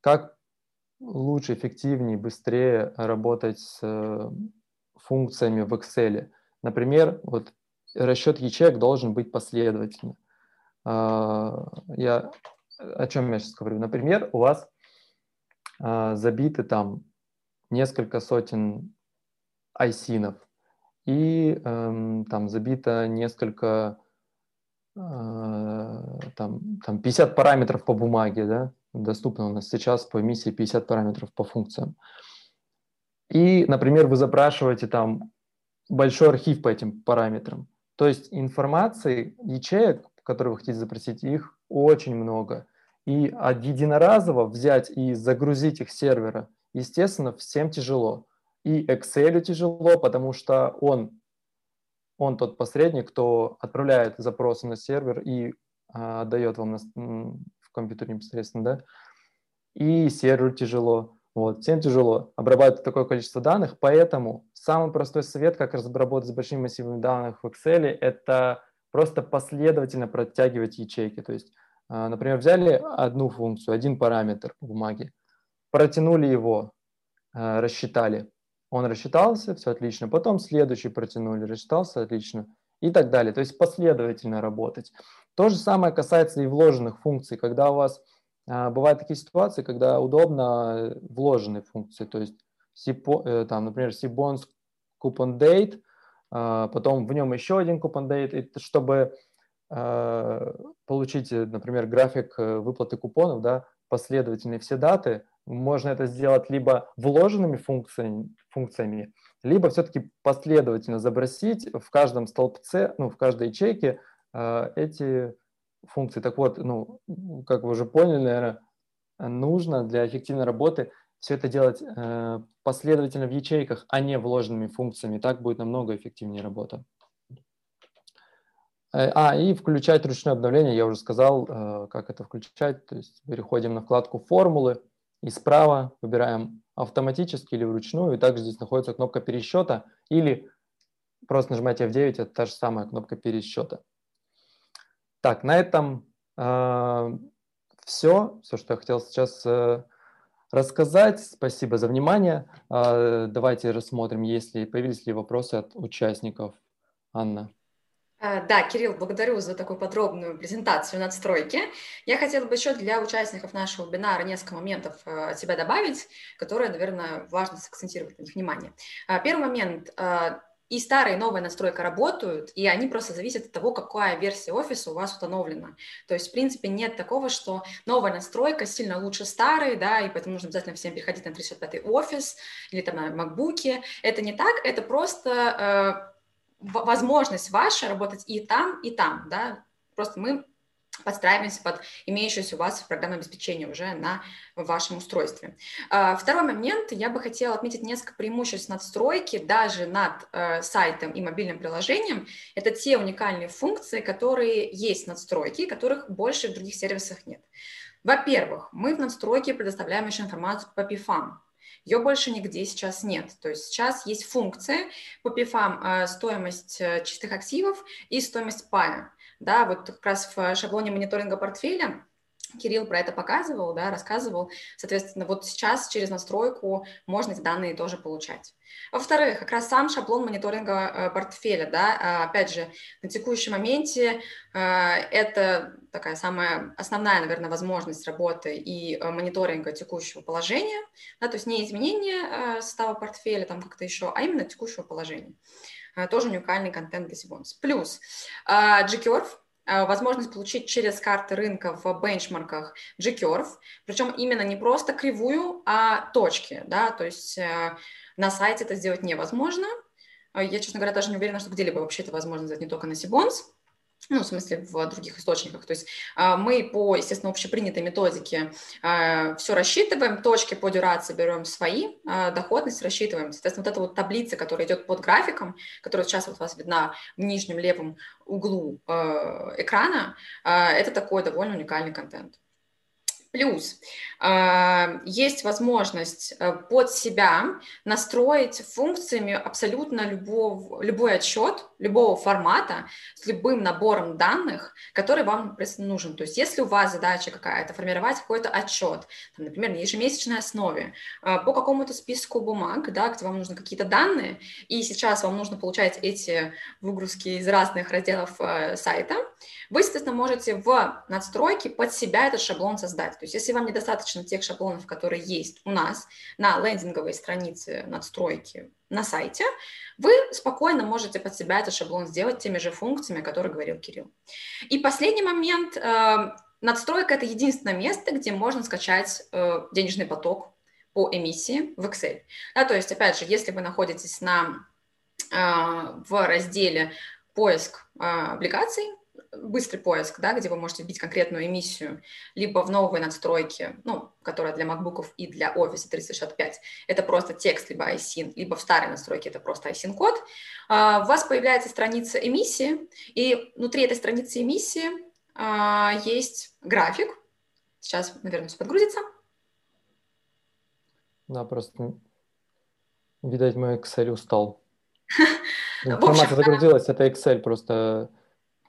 S2: как лучше, эффективнее, быстрее работать с э, функциями в Excel. Например, вот расчет ячеек должен быть последовательным. А, я о чем я сейчас говорю? Например, у вас забиты там несколько сотен айсинов, и эм, там забито несколько а, там, там 50 параметров по бумаге, да, доступно у нас сейчас по миссии 50 параметров по функциям. И, например, вы запрашиваете там большой архив по этим параметрам. То есть информации, ячеек, которые вы хотите запросить, их очень много. И от единоразово взять и загрузить их сервера, естественно, всем тяжело. И Excel тяжело, потому что он он тот посредник, кто отправляет запросы на сервер и а, отдает вам на, в компьютер непосредственно, да. и серверу тяжело. Вот, всем тяжело обрабатывать такое количество данных, поэтому самый простой совет, как разработать с большими массивами данных в Excel, это просто последовательно протягивать ячейки. То есть, например, взяли одну функцию, один параметр в бумаге, протянули его, а, рассчитали. Он рассчитался, все отлично. Потом следующий протянули, рассчитался, отлично. И так далее. То есть последовательно работать. То же самое касается и вложенных функций. Когда у вас а, бывают такие ситуации, когда удобно вложенные функции, то есть э, там, например, Cbonds coupon date, а, потом в нем еще один coupon date, чтобы а, получить, например, график э, выплаты купонов, да, последовательные все даты, можно это сделать либо вложенными функциями, функциями либо все-таки последовательно забросить в каждом столбце, ну, в каждой ячейке эти функций. Так вот, ну, как вы уже поняли, наверное, нужно для эффективной работы все это делать э, последовательно в ячейках, а не вложенными функциями. Так будет намного эффективнее работа. Э, а, и включать ручное обновление, я уже сказал, э, как это включать. То есть переходим на вкладку «Формулы» и справа выбираем автоматически или вручную. И также здесь находится кнопка пересчета или просто нажимаете F9, это та же самая кнопка пересчета. Так, на этом э, все, все, что я хотел сейчас э, рассказать. Спасибо за внимание. Э, давайте рассмотрим, если появились ли вопросы от участников. Анна.
S1: Э, да, Кирилл, благодарю за такую подробную презентацию надстройки. Я хотела бы еще для участников нашего вебинара несколько моментов э, от себя добавить, которые, наверное, важно сакцентировать на них внимание. Первый момент и старая, и новая настройка работают, и они просто зависят от того, какая версия офиса у вас установлена. То есть, в принципе, нет такого, что новая настройка сильно лучше старой, да, и поэтому нужно обязательно всем переходить на 365 офис или там на MacBook. Это не так, это просто э, возможность ваша работать и там, и там, да. Просто мы подстраиваемся под имеющееся у вас программное обеспечение уже на вашем устройстве. А, второй момент, я бы хотела отметить несколько преимуществ надстройки даже над э, сайтом и мобильным приложением. Это те уникальные функции, которые есть в надстройке, которых больше в других сервисах нет. Во-первых, мы в надстройке предоставляем еще информацию по PFAM. Ее больше нигде сейчас нет. То есть сейчас есть функция по PFAM, э, стоимость э, чистых активов и стоимость пая. Да, вот как раз в шаблоне мониторинга портфеля Кирилл про это показывал, да, рассказывал. Соответственно, вот сейчас через настройку можно эти данные тоже получать. Во-вторых, как раз сам шаблон мониторинга э, портфеля, да, а, опять же, на текущем моменте э, это такая самая основная, наверное, возможность работы и э, мониторинга текущего положения, да, то есть не изменение состава портфеля там как-то еще, а именно текущего положения. Тоже уникальный контент для Sibons. Плюс э, возможность получить через карты рынка в бенчмарках G-Curve, причем именно не просто кривую, а точки, да, то есть на сайте это сделать невозможно. Я, честно говоря, даже не уверена, что где-либо вообще это возможно сделать не только на Sibons ну, в смысле, в других источниках. То есть а, мы по, естественно, общепринятой методике а, все рассчитываем, точки по дюрации берем свои, а, доходность рассчитываем. Соответственно, вот эта вот таблица, которая идет под графиком, которая сейчас вот у вас видна в нижнем левом углу экрана, это такой довольно уникальный контент. Плюс э, есть возможность э, под себя настроить функциями абсолютно любого, любой отчет, любого формата с любым набором данных, который вам нужен. То есть если у вас задача какая-то формировать какой-то отчет, там, например, на ежемесячной основе, э, по какому-то списку бумаг, да, где вам нужны какие-то данные, и сейчас вам нужно получать эти выгрузки из разных разделов сайта, вы, соответственно, можете в надстройке под себя этот шаблон создать. То есть если вам недостаточно тех шаблонов, которые есть у нас на лендинговой странице надстройки на сайте, вы спокойно можете под себя этот шаблон сделать теми же функциями, о которых говорил Кирилл. И последний момент. Э, надстройка – это единственное место, где можно скачать э, денежный поток по эмиссии в Excel. Да, то есть, опять же, если вы находитесь на, э, в разделе «Поиск облигаций», быстрый поиск, да, где вы можете вбить конкретную эмиссию, либо в новой надстройке, ну, которая для MacBook и для Office 365, это просто текст, либо ISIN, либо в старой настройке это просто ISIN-код, а, у вас появляется страница эмиссии, и внутри этой страницы эмиссии а, есть график, сейчас, наверное, все подгрузится,
S2: Да, просто, видать, мой Excel устал. [LAUGHS] Информация загрузилась, это Excel просто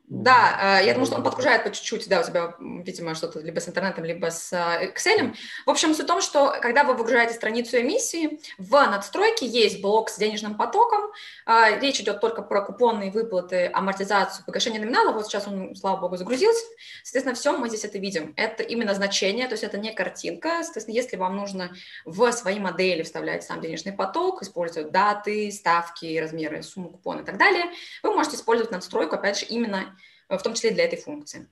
S1: да, э, я думаю, что он подгружает по чуть-чуть, да, у тебя, видимо, что-то либо с интернетом, либо с э, Excel. В общем, суть в том, что когда вы выгружаете страницу эмиссии, в надстройке есть блок с денежным потоком. Э, речь идет только про купонные выплаты, амортизацию, погашение номинала. Вот сейчас он, слава богу, загрузился. Соответственно, все мы здесь это видим. Это именно значение, то есть это не картинка. Соответственно, если вам нужно в свои модели вставлять сам денежный поток, использовать даты, ставки, размеры, сумму купона и так далее, вы можете использовать надстройку, опять же, именно в том числе для этой функции.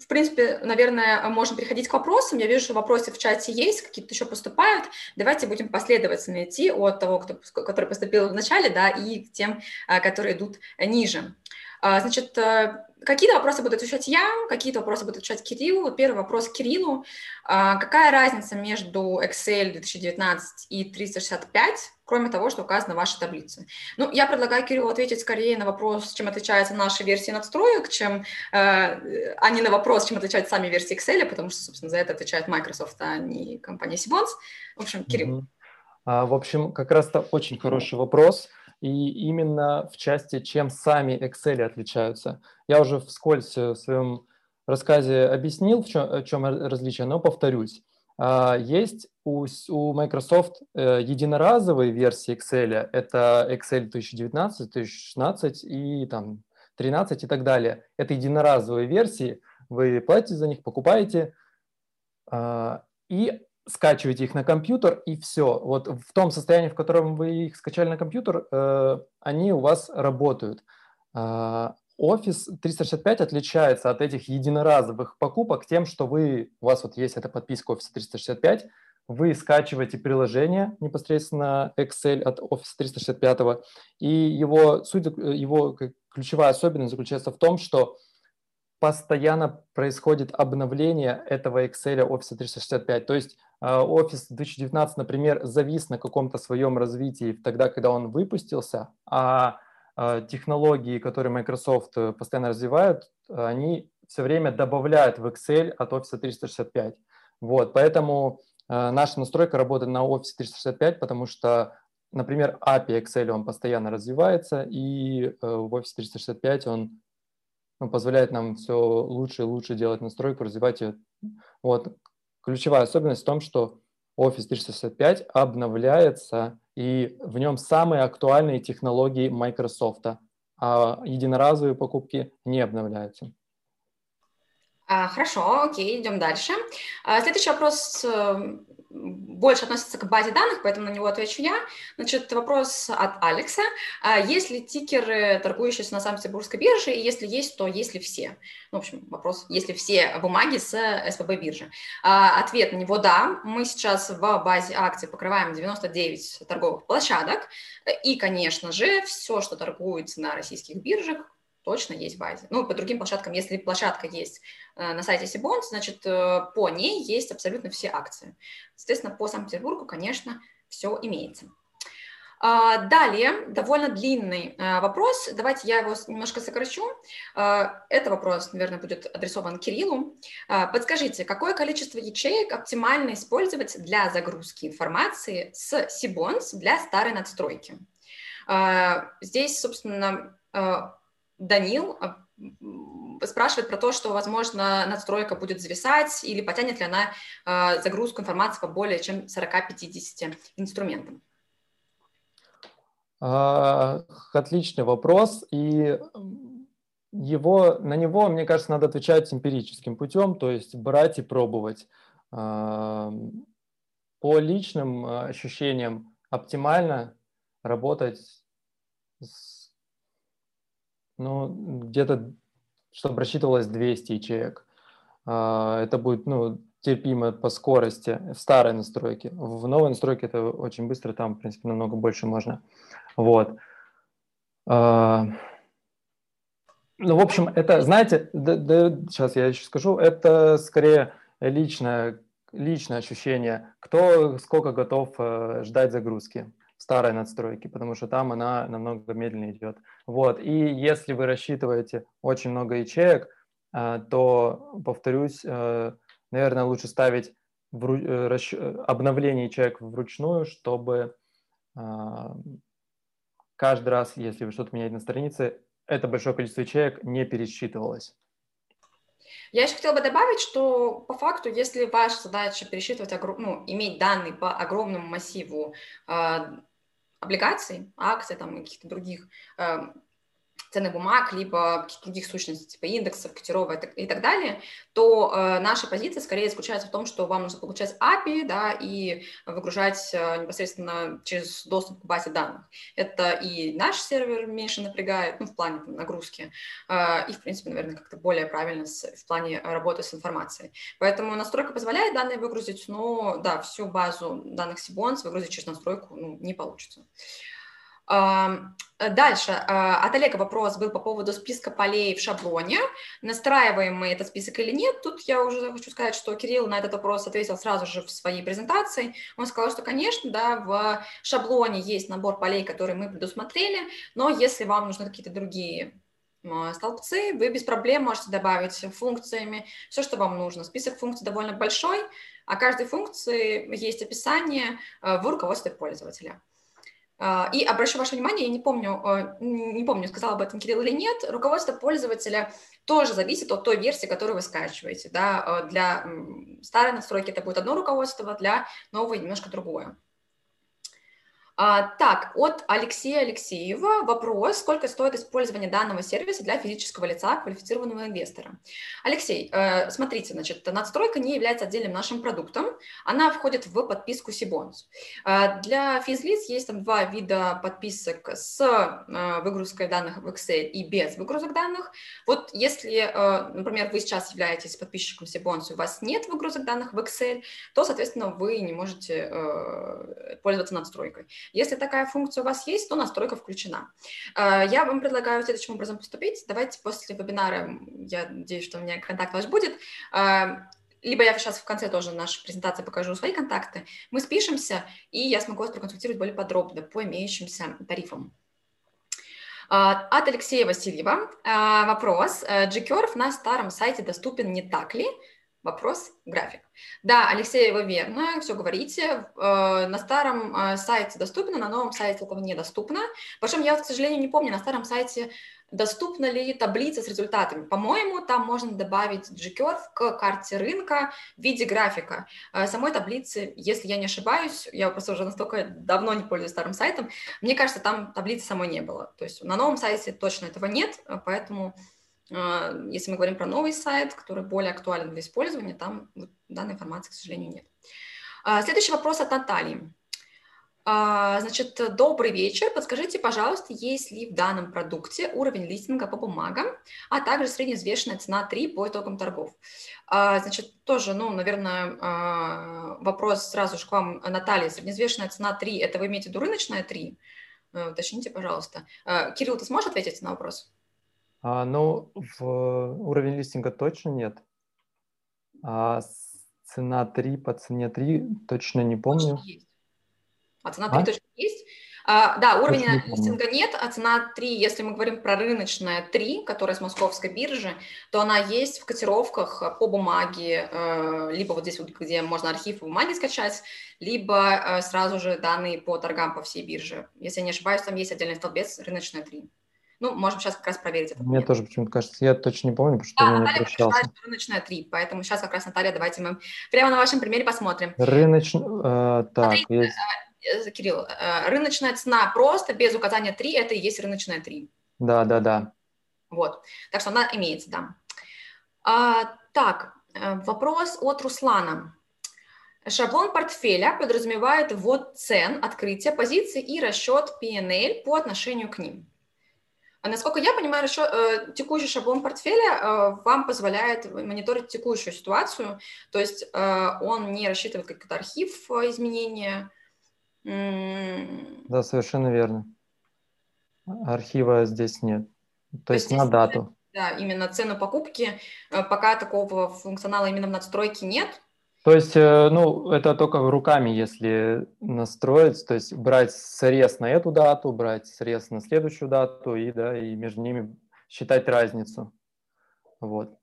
S1: В принципе, наверное, можно переходить к вопросам. Я вижу, что вопросы в чате есть, какие-то еще поступают. Давайте будем последовательно идти от того, кто, который поступил в начале, да, и к тем, а, которые идут ниже. А, значит, э, какие-то вопросы буду отвечать я, какие-то вопросы буду отвечать Кириллу. Первый вопрос Кириллу. А, какая разница между Excel 2019 и 365, кроме того, что указана в вашей таблице? Ну, я предлагаю Кириллу ответить скорее на вопрос, чем отличаются наши версии надстроек, чем, э, а не на вопрос, чем отличаются сами версии Excel, потому что, собственно, за это отвечает Microsoft, а не компания Sibons. В общем, Кирилл.
S2: Mm-hmm. А, в общем, как раз-то очень хороший вопрос – и именно в части, чем сами Excel отличаются. Я уже вскользь в своем рассказе объяснил, в чем, в чем различие, но повторюсь. А, есть у, у Microsoft э, единоразовые версии Excel, это Excel 2019, 2016 и там 13 и так далее. Это единоразовые версии, вы платите за них, покупаете, а, и скачиваете их на компьютер, и все. Вот в том состоянии, в котором вы их скачали на компьютер, э, они у вас работают. Э, Office 365 отличается от этих единоразовых покупок тем, что вы, у вас вот есть эта подписка Office 365, вы скачиваете приложение непосредственно Excel от Office 365, и его, суть, его ключевая особенность заключается в том, что постоянно происходит обновление этого Excel Office 365. То есть Office 2019, например, завис на каком-то своем развитии тогда, когда он выпустился, а, а технологии, которые Microsoft э, постоянно развивают, они все время добавляют в Excel от Office 365. Вот, поэтому э, наша настройка работает на Office 365, потому что, например, API Excel он постоянно развивается, и э, в Office 365 он ну, позволяет нам все лучше и лучше делать настройку, развивать ее. Вот. Ключевая особенность в том, что Office 365 обновляется, и в нем самые актуальные технологии Microsoft, а единоразовые покупки не обновляются.
S1: А, хорошо, окей, идем дальше. А, следующий вопрос эм, больше относится к базе данных, поэтому на него отвечу я. Значит, вопрос от Алекса. А есть ли тикеры, торгующиеся на Санкт-Петербургской бирже, и если есть, то есть ли все? Ну, в общем, вопрос, есть ли все бумаги с СПБ биржи? А, ответ на него – да. Мы сейчас в базе акций покрываем 99 торговых площадок, и, конечно же, все, что торгуется на российских биржах, точно есть в базе. Ну, по другим площадкам, если площадка есть э, на сайте Сибонс, значит, э, по ней есть абсолютно все акции. Соответственно, по Санкт-Петербургу, конечно, все имеется. А, далее, довольно длинный э, вопрос, давайте я его немножко сокращу. Это вопрос, наверное, будет адресован Кириллу. Подскажите, какое количество ячеек оптимально использовать для загрузки информации с Сибонс для старой надстройки? Здесь, собственно, Данил а, спрашивает про то, что, возможно, надстройка будет зависать или потянет ли она а, загрузку информации по более чем 40-50 инструментам.
S2: А, отличный вопрос, и его, на него, мне кажется, надо отвечать эмпирическим путем, то есть брать и пробовать. По личным ощущениям оптимально работать с ну, где-то, чтобы рассчитывалось 200 ячеек. А, это будет, ну, терпимо по скорости в старой настройке. В новой настройке это очень быстро, там, в принципе, намного больше можно. Вот. А, ну, в общем, это, знаете, да, да, сейчас я еще скажу, это скорее личное, личное ощущение, кто сколько готов э, ждать загрузки старой надстройки, потому что там она намного медленнее идет. Вот. И если вы рассчитываете очень много ячеек, э, то, повторюсь, э, наверное, лучше ставить вру, расч, обновлений чек вручную, чтобы каждый раз, если вы что-то меняете на странице, это большое количество ячеек не пересчитывалось.
S1: Я еще хотела бы добавить, что по факту, если ваша задача пересчитывать, ну, иметь данные по огромному массиву э, облигаций, акций, там, каких-то других э, ценных бумаг, либо каких-то других сущностей, типа индексов, котировок и так далее, то э, наша позиция скорее заключается в том, что вам нужно получать API да, и выгружать э, непосредственно через доступ к базе данных. Это и наш сервер меньше напрягает, ну, в плане там, нагрузки, э, и, в принципе, наверное, как-то более правильно с, в плане работы с информацией. Поэтому настройка позволяет данные выгрузить, но, да, всю базу данных Sibons выгрузить через настройку ну, не получится. Дальше. А, от Олега вопрос был по поводу списка полей в шаблоне. Настраиваем мы этот список или нет? Тут я уже хочу сказать, что Кирилл на этот вопрос ответил сразу же в своей презентации. Он сказал, что, конечно, да, в шаблоне есть набор полей, которые мы предусмотрели, но если вам нужны какие-то другие а, столбцы, вы без проблем можете добавить функциями все, что вам нужно. Список функций довольно большой, а каждой функции есть описание в руководстве пользователя. А, и обращу ваше внимание, я не помню, а, не помню, сказал об этом Кирилл или нет, руководство пользователя тоже зависит от той версии, которую вы скачиваете. Да? А, для старой настройки это будет одно руководство, для новой немножко другое. А, так, от Алексея Алексеева вопрос, сколько стоит использование данного сервиса для физического лица, квалифицированного инвестора. Алексей, э, смотрите, значит, надстройка не является отдельным нашим продуктом, она входит в подписку Сибонус. Э, для физлиц есть там два вида подписок с э, выгрузкой данных в Excel и без выгрузок данных. Вот если, например, вы сейчас являетесь подписчиком Сибонус, у вас нет выгрузок данных в Excel, то, соответственно, вы не можете пользоваться надстройкой. Если такая функция у вас есть, то настройка включена. Э, я вам предлагаю следующим образом поступить. Давайте после вебинара, я надеюсь, что у меня контакт ваш будет, э, либо я сейчас в конце тоже нашей презентации покажу свои контакты, мы спишемся, и я смогу вас проконсультировать более подробно по имеющимся тарифам. Э, от Алексея Васильева вопрос. Gcurve на старом сайте доступен, не так ли? Вопрос график. Да, Алексей, вы верно, все говорите. Э, на старом э, сайте доступно, на новом сайте этого недоступно. Причем я, к сожалению, не помню, на старом сайте доступна ли таблица с результатами. По-моему, там можно добавить G-Curve к карте рынка в виде графика. Э, самой таблицы, если я не ошибаюсь, я просто уже настолько давно не пользуюсь старым сайтом, мне кажется, там таблицы самой не было. То есть на новом сайте точно этого нет, поэтому если мы говорим про новый сайт, который более актуален для использования, там данной информации, к сожалению, нет. А, следующий вопрос от Натальи. А, значит, добрый вечер. Подскажите, пожалуйста, есть ли в данном продукте уровень листинга по бумагам, а также средневзвешенная цена 3 по итогам торгов? Значит, тоже, ну, наверное, вопрос сразу же к вам, Наталья. Средневзвешенная цена 3, это вы имеете в виду рыночная 3? Уточните, пожалуйста. Кирилл, ты сможешь ответить на вопрос?
S2: А, ну, в уровень листинга точно нет. А цена 3 по цене 3 точно не помню. Точно есть.
S1: А цена 3 а? точно есть? А, да, уровень не листинга нет, а цена 3, если мы говорим про рыночная 3, которая с московской биржи, то она есть в котировках по бумаге, э, либо вот здесь вот, где можно архив бумаги скачать, либо э, сразу же данные по торгам по всей бирже. Если я не ошибаюсь, там есть отдельный столбец рыночная 3. Ну, можем сейчас как раз проверить это.
S2: Мне тоже почему-то кажется, я точно не помню, потому что да,
S1: Наталья не рыночная 3, поэтому сейчас как раз, Наталья, давайте мы прямо на вашем примере посмотрим.
S2: Рыночная, э, так, Смотрите, есть...
S1: Э, э, Кирилл, э, рыночная цена просто без указания 3, это и есть рыночная 3.
S2: Да, да, да.
S1: Вот, так что она имеется, да. А, так, э, вопрос от Руслана. Шаблон портфеля подразумевает ввод цен, открытие позиций и расчет PNL по отношению к ним. А насколько я понимаю, еще, э, текущий шаблон портфеля э, вам позволяет мониторить текущую ситуацию, то есть э, он не рассчитывает какой-то архив э, изменения.
S2: Да, совершенно верно. Архива здесь нет. То, то есть на дату.
S1: Да, именно цену покупки. Э, пока такого функционала именно в надстройке нет,
S2: то есть, э, ну, это только руками, если настроить, то есть брать срез на эту дату, брать срез на следующую дату и, да, и между ними считать разницу. Вот.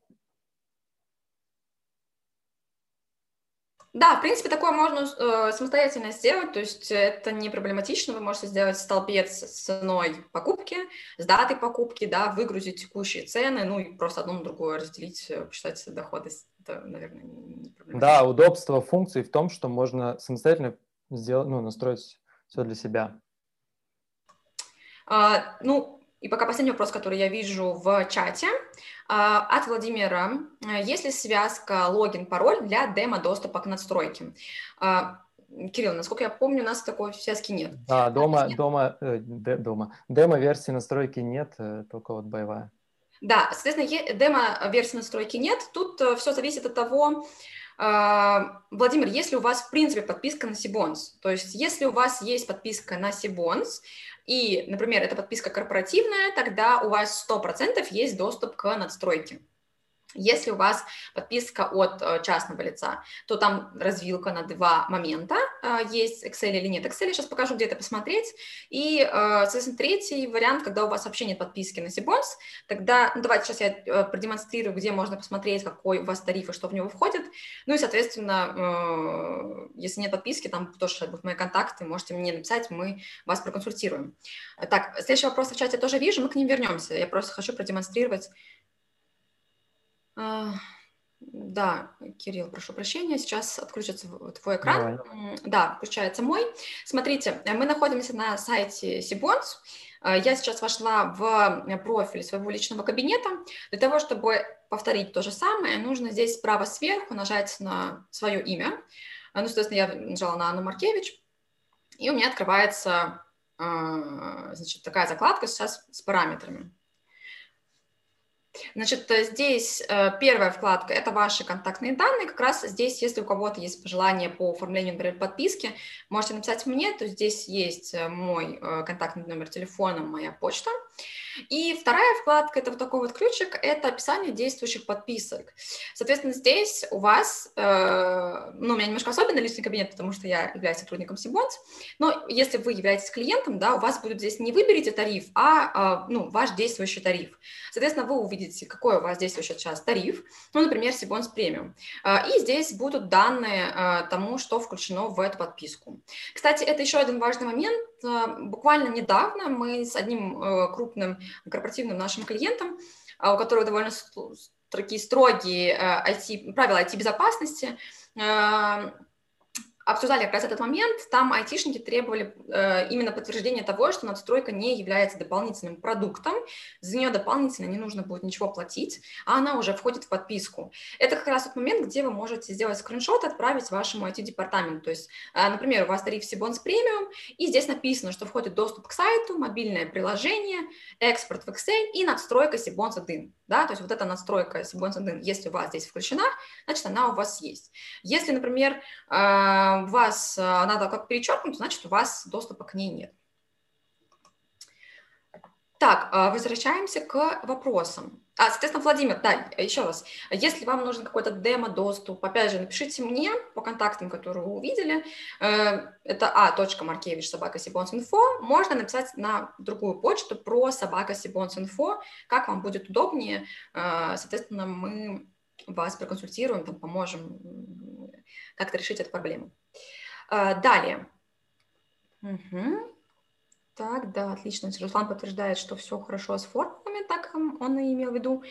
S1: Да, в принципе, такое можно э, самостоятельно сделать, то есть это не проблематично, вы можете сделать столбец с ценой покупки, с датой покупки, да, выгрузить текущие цены, ну и просто одно на другое разделить, э, посчитать доходы. Это, наверное, не
S2: проблематично. Да, удобство функции в том, что можно самостоятельно сделать, ну, настроить все для себя.
S1: А, ну, и пока последний вопрос, который я вижу в чате. А, от Владимира. Есть ли связка логин-пароль для демо-доступа к надстройке? А, Кирилл, насколько я помню, у нас такой связки нет.
S2: Да, дома, нет? дома, э, дома. Демо-версии настройки нет, э, только вот боевая.
S1: Да, соответственно, демо-версии настройки нет. Тут э, все зависит от того, а, Владимир, если у вас, в принципе, подписка на Сибонс, то есть если у вас есть подписка на Сибонс, и, например, эта подписка корпоративная, тогда у вас 100% есть доступ к надстройке. Если у вас подписка от э, частного лица, то там развилка на два момента, э, есть Excel или нет Excel, я сейчас покажу, где это посмотреть. И, э, соответственно, третий вариант, когда у вас вообще нет подписки на Сибонс, тогда, ну, давайте сейчас я продемонстрирую, где можно посмотреть, какой у вас тариф и что в него входит. Ну и, соответственно, если нет подписки, там тоже будут мои контакты, можете мне написать, мы вас проконсультируем. Так, следующий вопрос в чате тоже вижу, мы к ним вернемся. Я просто хочу продемонстрировать а, да, Кирилл, прошу прощения, сейчас отключится твой экран. Давай. Да, включается мой. Смотрите, мы находимся на сайте Сибонс. А, я сейчас вошла в профиль своего личного кабинета. Для того, чтобы повторить то же самое, нужно здесь справа сверху нажать на свое имя. А, ну, соответственно, я нажала на Анну Маркевич, и у меня открывается значит, такая закладка сейчас с параметрами. Значит, э, здесь э, первая вкладка – это ваши контактные данные. Как раз здесь, если у кого-то есть пожелание по оформлению, например, подписки, можете написать мне, то здесь есть э, мой контактный номер телефона, моя почта. И вторая вкладка – это вот такой вот ключик, это описание действующих подписок. Соответственно, здесь у вас, э, ну, у меня немножко особенный личный кабинет, потому что я являюсь сотрудником Сибонс, но если вы являетесь клиентом, да, у вас будет здесь не выберите тариф, а, э, ну, ваш действующий тариф. Соответственно, вы увидите, какой у вас действующий сейчас тариф, ну, например, Сибонс премиум. Э, и здесь будут данные э, тому, что включено в эту подписку. Кстати, это еще один важный момент. Э, буквально недавно мы с одним э, крупным корпоративным нашим клиентам, а, у которого довольно такие строгие IT, э, правила IT-безопасности, обсуждали как раз этот момент, там айтишники требовали э, именно подтверждения того, что надстройка не является дополнительным продуктом, за нее дополнительно не нужно будет ничего платить, а она уже входит в подписку. Это как раз тот момент, где вы можете сделать скриншот отправить вашему IT-департаменту. То есть, э, например, у вас тариф Сибонс премиум, и здесь написано, что входит доступ к сайту, мобильное приложение, экспорт в Excel и надстройка Сибонс 1. Да? То есть вот эта 1, если у вас здесь включена, значит, она у вас есть. Если, например, э, вас э, надо как перечеркнуть, значит, у вас доступа к ней нет. Так, э, возвращаемся к вопросам. А, соответственно, Владимир, да, еще раз, если вам нужен какой-то демо-доступ, опять же, напишите мне по контактам, которые вы увидели, э, это а.маркевич можно написать на другую почту про собака инфо, как вам будет удобнее, соответственно, мы вас проконсультируем, там, поможем как-то решить эту проблему. А, далее. Угу. Так, да, отлично. Руслан подтверждает, что все хорошо с формулами, так он и имел в виду.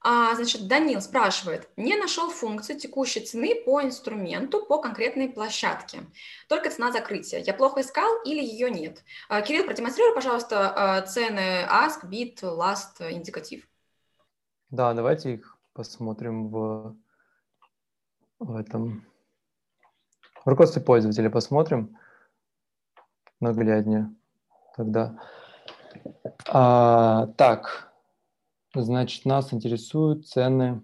S1: А, значит, Данил спрашивает, не нашел функцию текущей цены по инструменту по конкретной площадке. Только цена закрытия. Я плохо искал или ее нет? А, Кирилл, продемонстрируй, пожалуйста, а, цены ask, bid, last, индикатив.
S2: Да, давайте их посмотрим в, в этом в руководстве пользователя посмотрим нагляднее тогда. А, так, значит, нас интересуют цены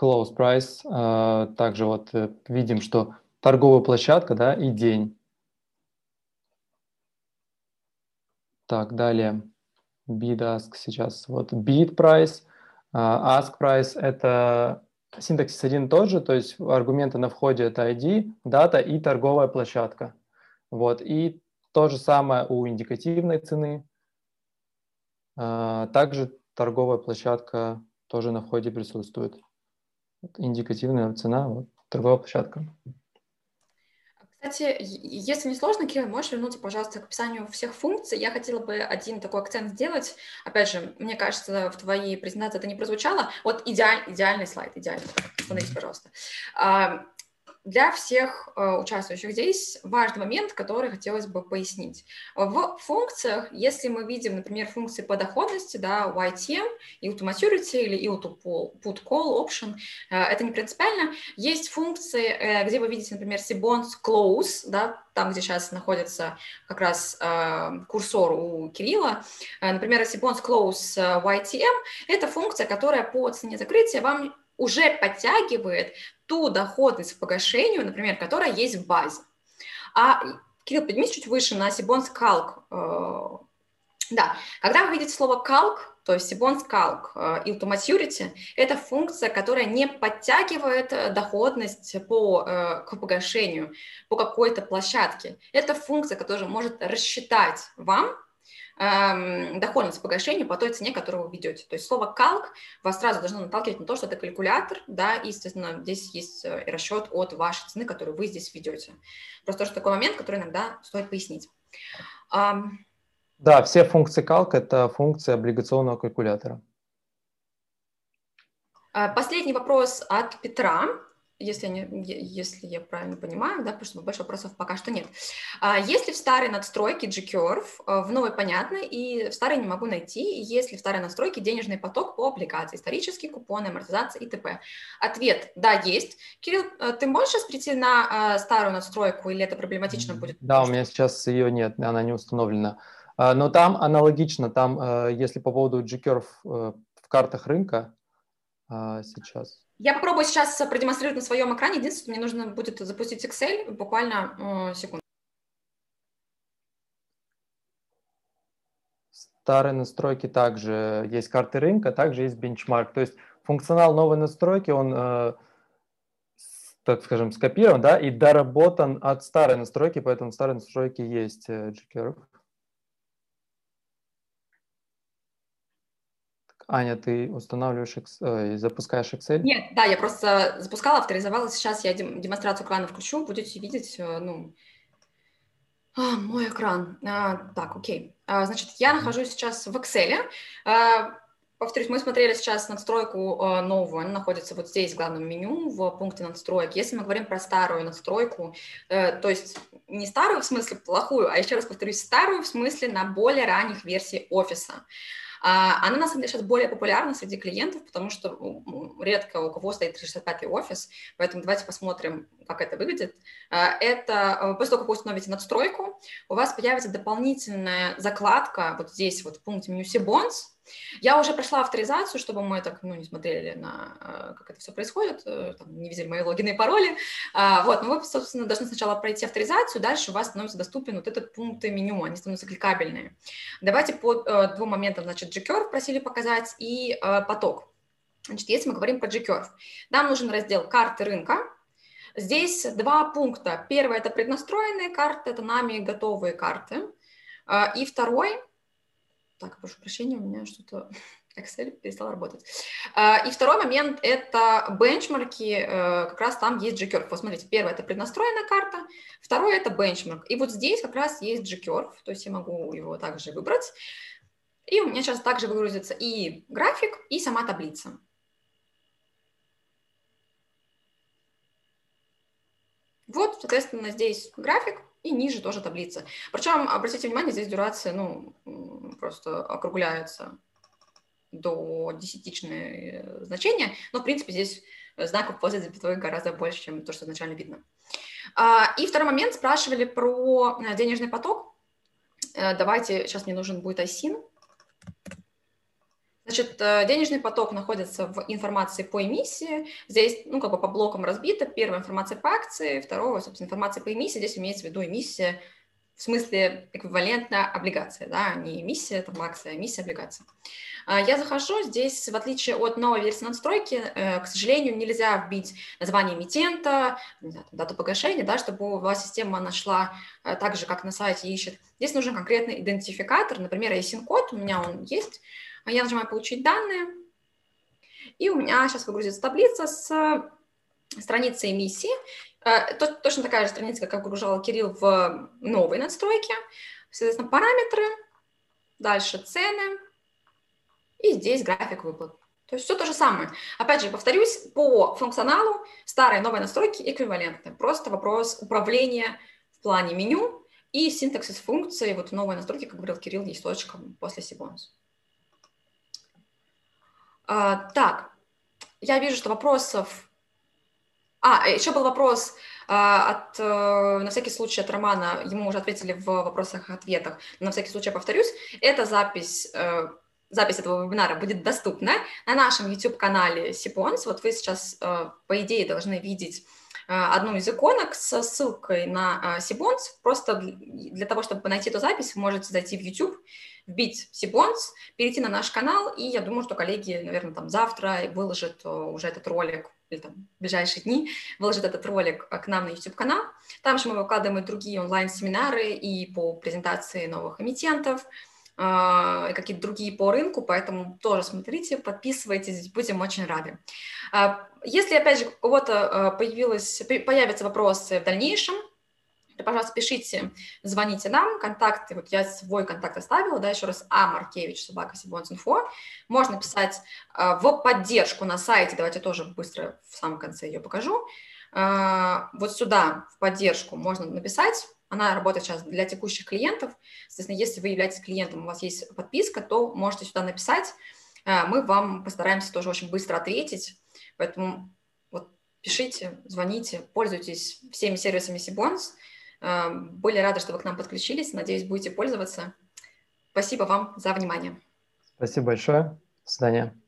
S2: close price. А, также вот э, видим, что торговая площадка, да, и день. Так, далее. Bid, ask сейчас. Вот bid price, uh, ask price – это Синтаксис один тот же, то есть аргументы на входе это ID, дата и торговая площадка. Вот. И то же самое у индикативной цены. А, также торговая площадка тоже на входе присутствует. Индикативная цена, вот, торговая площадка.
S1: Кстати, если не сложно, Кирилл, можешь вернуться, пожалуйста, к описанию всех функций. Я хотела бы один такой акцент сделать. Опять же, мне кажется, в твоей презентации это не прозвучало. Вот идеаль, идеальный слайд, идеальный. Остановитесь, пожалуйста. Для всех э, участвующих здесь важный момент, который хотелось бы пояснить. В функциях, если мы видим, например, функции по доходности, да, YTM, yield to maturity или yield to put call option, э, это не принципиально. Есть функции, э, где вы видите, например, Sibon's close, да, там, где сейчас находится как раз э, курсор у Кирилла, например, Sibon's close YTM, это функция, которая по цене закрытия вам уже подтягивает ту доходность к погашению, например, которая есть в базе. А, Кирилл, поднимись чуть выше на Сибонс Калк. Э, да, когда вы видите слово калк, то есть Сибонс Калк и Maturity, это функция, которая не подтягивает э, доходность по, э, к погашению по какой-то площадке. Это функция, которая может рассчитать вам эм, доходность погашения по той цене, которую вы ведете. То есть слово «калк» вас сразу должно наталкивать на то, что это калькулятор, да, и, естественно, здесь есть э, расчет от вашей цены, которую вы здесь ведете. Просто тоже такой момент, который иногда стоит пояснить.
S2: Да, все функции «калк» — это функции облигационного калькулятора.
S1: Последний вопрос от Петра если, не, если я правильно понимаю, да, потому что больше вопросов пока что нет. А если в старой надстройке G-Curve, э, в новой понятно, и в старой не могу найти, если в старой настройке денежный поток по облигации, исторические купоны, амортизация и т.п. Ответ – да, есть. Кирилл, э, ты можешь сейчас прийти на э, старую надстройку, или это проблематично будет?
S2: Да, у меня сейчас ее нет, она не установлена. А, но там аналогично, там, если по поводу G-Curve в картах рынка а, сейчас –
S1: я попробую сейчас продемонстрировать на своем экране. Единственное, мне нужно будет запустить Excel буквально секунду.
S2: Старые настройки также есть карты рынка, также есть бенчмарк. То есть функционал новой настройки, он, э, так скажем, скопирован да, и доработан от старой настройки, поэтому в старой настройке есть э, G-Curve. Аня, ты устанавливаешь, э, запускаешь Excel?
S1: Нет, да, я просто запускала, авторизовала. Сейчас я демонстрацию экрана включу, будете видеть, э, ну, а, мой экран. А, так, окей. А, значит, я нахожусь сейчас в Excel. А, повторюсь, мы смотрели сейчас надстройку а, новую, она находится вот здесь в главном меню, в пункте надстроек. Если мы говорим про старую надстройку, э, то есть не старую в смысле плохую, а еще раз повторюсь, старую в смысле на более ранних версий офиса. А, она, на самом деле, сейчас более популярна среди клиентов, потому что редко у кого стоит 365 офис, поэтому давайте посмотрим, как это выглядит. А, это э, после того, как вы установите надстройку, у вас появится дополнительная закладка вот здесь, вот в пункте Bonds, я уже прошла авторизацию, чтобы мы так, ну, не смотрели на, э, как это все происходит, э, там, не видели мои логины и пароли. А, вот, но вы, собственно, должны сначала пройти авторизацию, дальше у вас становится доступен вот этот пункт меню, они становятся кликабельные. Давайте по э, двум моментам, значит, G-Curve просили показать и поток. Значит, если мы говорим про G-Curve, нам нужен раздел карты рынка, Здесь два пункта. Первый – это преднастроенные карты, это нами готовые карты. И второй так, прошу прощения, у меня что-то [LAUGHS] Excel перестал работать. А, и второй момент – это бенчмарки, э, как раз там есть G-Curve. Вот смотрите, первое – это преднастроенная карта, второе – это бенчмарк. И вот здесь как раз есть G-Curve, то есть я могу его также выбрать. И у меня сейчас также выгрузится и график, и сама таблица. Вот, соответственно, здесь график, и ниже тоже таблица. Причем, обратите внимание, здесь дюрация, ну, просто округляется до десятичные э, значения, но, в принципе, здесь знаков после запятой гораздо больше, чем то, что изначально видно. А, и второй момент, спрашивали про э, денежный поток. Э, давайте, сейчас мне нужен будет ISIN. Значит, э, денежный поток находится в информации по эмиссии. Здесь, ну, как бы по блокам разбито. Первая информация по акции, второе, собственно, информация по эмиссии. Здесь имеется в виду эмиссия в смысле эквивалентна облигация, да, не эмиссия, там акция, а эмиссия, облигация. А, я захожу, здесь, в отличие от новой версии надстройки, э, к сожалению, нельзя вбить название эмитента, дату погашения, да, чтобы у вас система нашла э, так же, как на сайте ищет. Здесь нужен конкретный идентификатор, например, ISIN-код, у меня он есть, а я нажимаю «Получить данные», И у меня сейчас выгрузится таблица с страницей эмиссии. Э, точно такая же страница, как выгружал Кирилл в новой настройке. Соответственно, параметры, дальше цены, и здесь график выплат. То есть все то же самое. Опять же, повторюсь, по функционалу старые и новые настройки эквивалентны. Просто вопрос управления в плане меню и синтаксис функции. Вот в новой настройке, как говорил Кирилл, есть точка после Сибонус. А, так, я вижу, что вопросов... А, еще был вопрос а, от, э, на всякий случай от Романа, ему уже ответили в вопросах-ответах, на всякий случай повторюсь, это запись э, запись этого вебинара будет доступна на нашем YouTube-канале Сипонс. Вот вы сейчас, э, по идее, должны видеть э, одну из иконок со ссылкой на Сибонс. Э, Просто для того, чтобы найти эту запись, вы можете зайти в YouTube, вбить Сибонс, перейти на наш канал, и я думаю, что коллеги, наверное, там завтра выложат уже этот ролик или там в ближайшие дни выложат этот ролик к нам на YouTube-канал. Там же мы выкладываем и другие онлайн-семинары и по презентации новых эмитентов, а, какие-то другие по рынку, поэтому тоже смотрите, подписывайтесь, будем очень рады. Если, опять же, у кого-то а, появилось, появятся вопросы в дальнейшем, то, пожалуйста, пишите, звоните нам, контакты, вот я свой контакт оставила, да, еще раз, А. Маркевич, собака, Сибонс.инфо. Можно писать в поддержку на сайте, давайте тоже быстро в самом конце ее покажу. Вот сюда в поддержку можно написать, она работает сейчас для текущих клиентов. Соответственно, если вы являетесь клиентом, у вас есть подписка, то можете сюда написать. Э, мы вам постараемся тоже очень быстро ответить. Поэтому вот пишите, звоните, пользуйтесь всеми сервисами Сибонс. Э, были рады, что вы к нам подключились. Надеюсь, будете пользоваться. Спасибо вам за внимание.
S2: Спасибо большое. До свидания.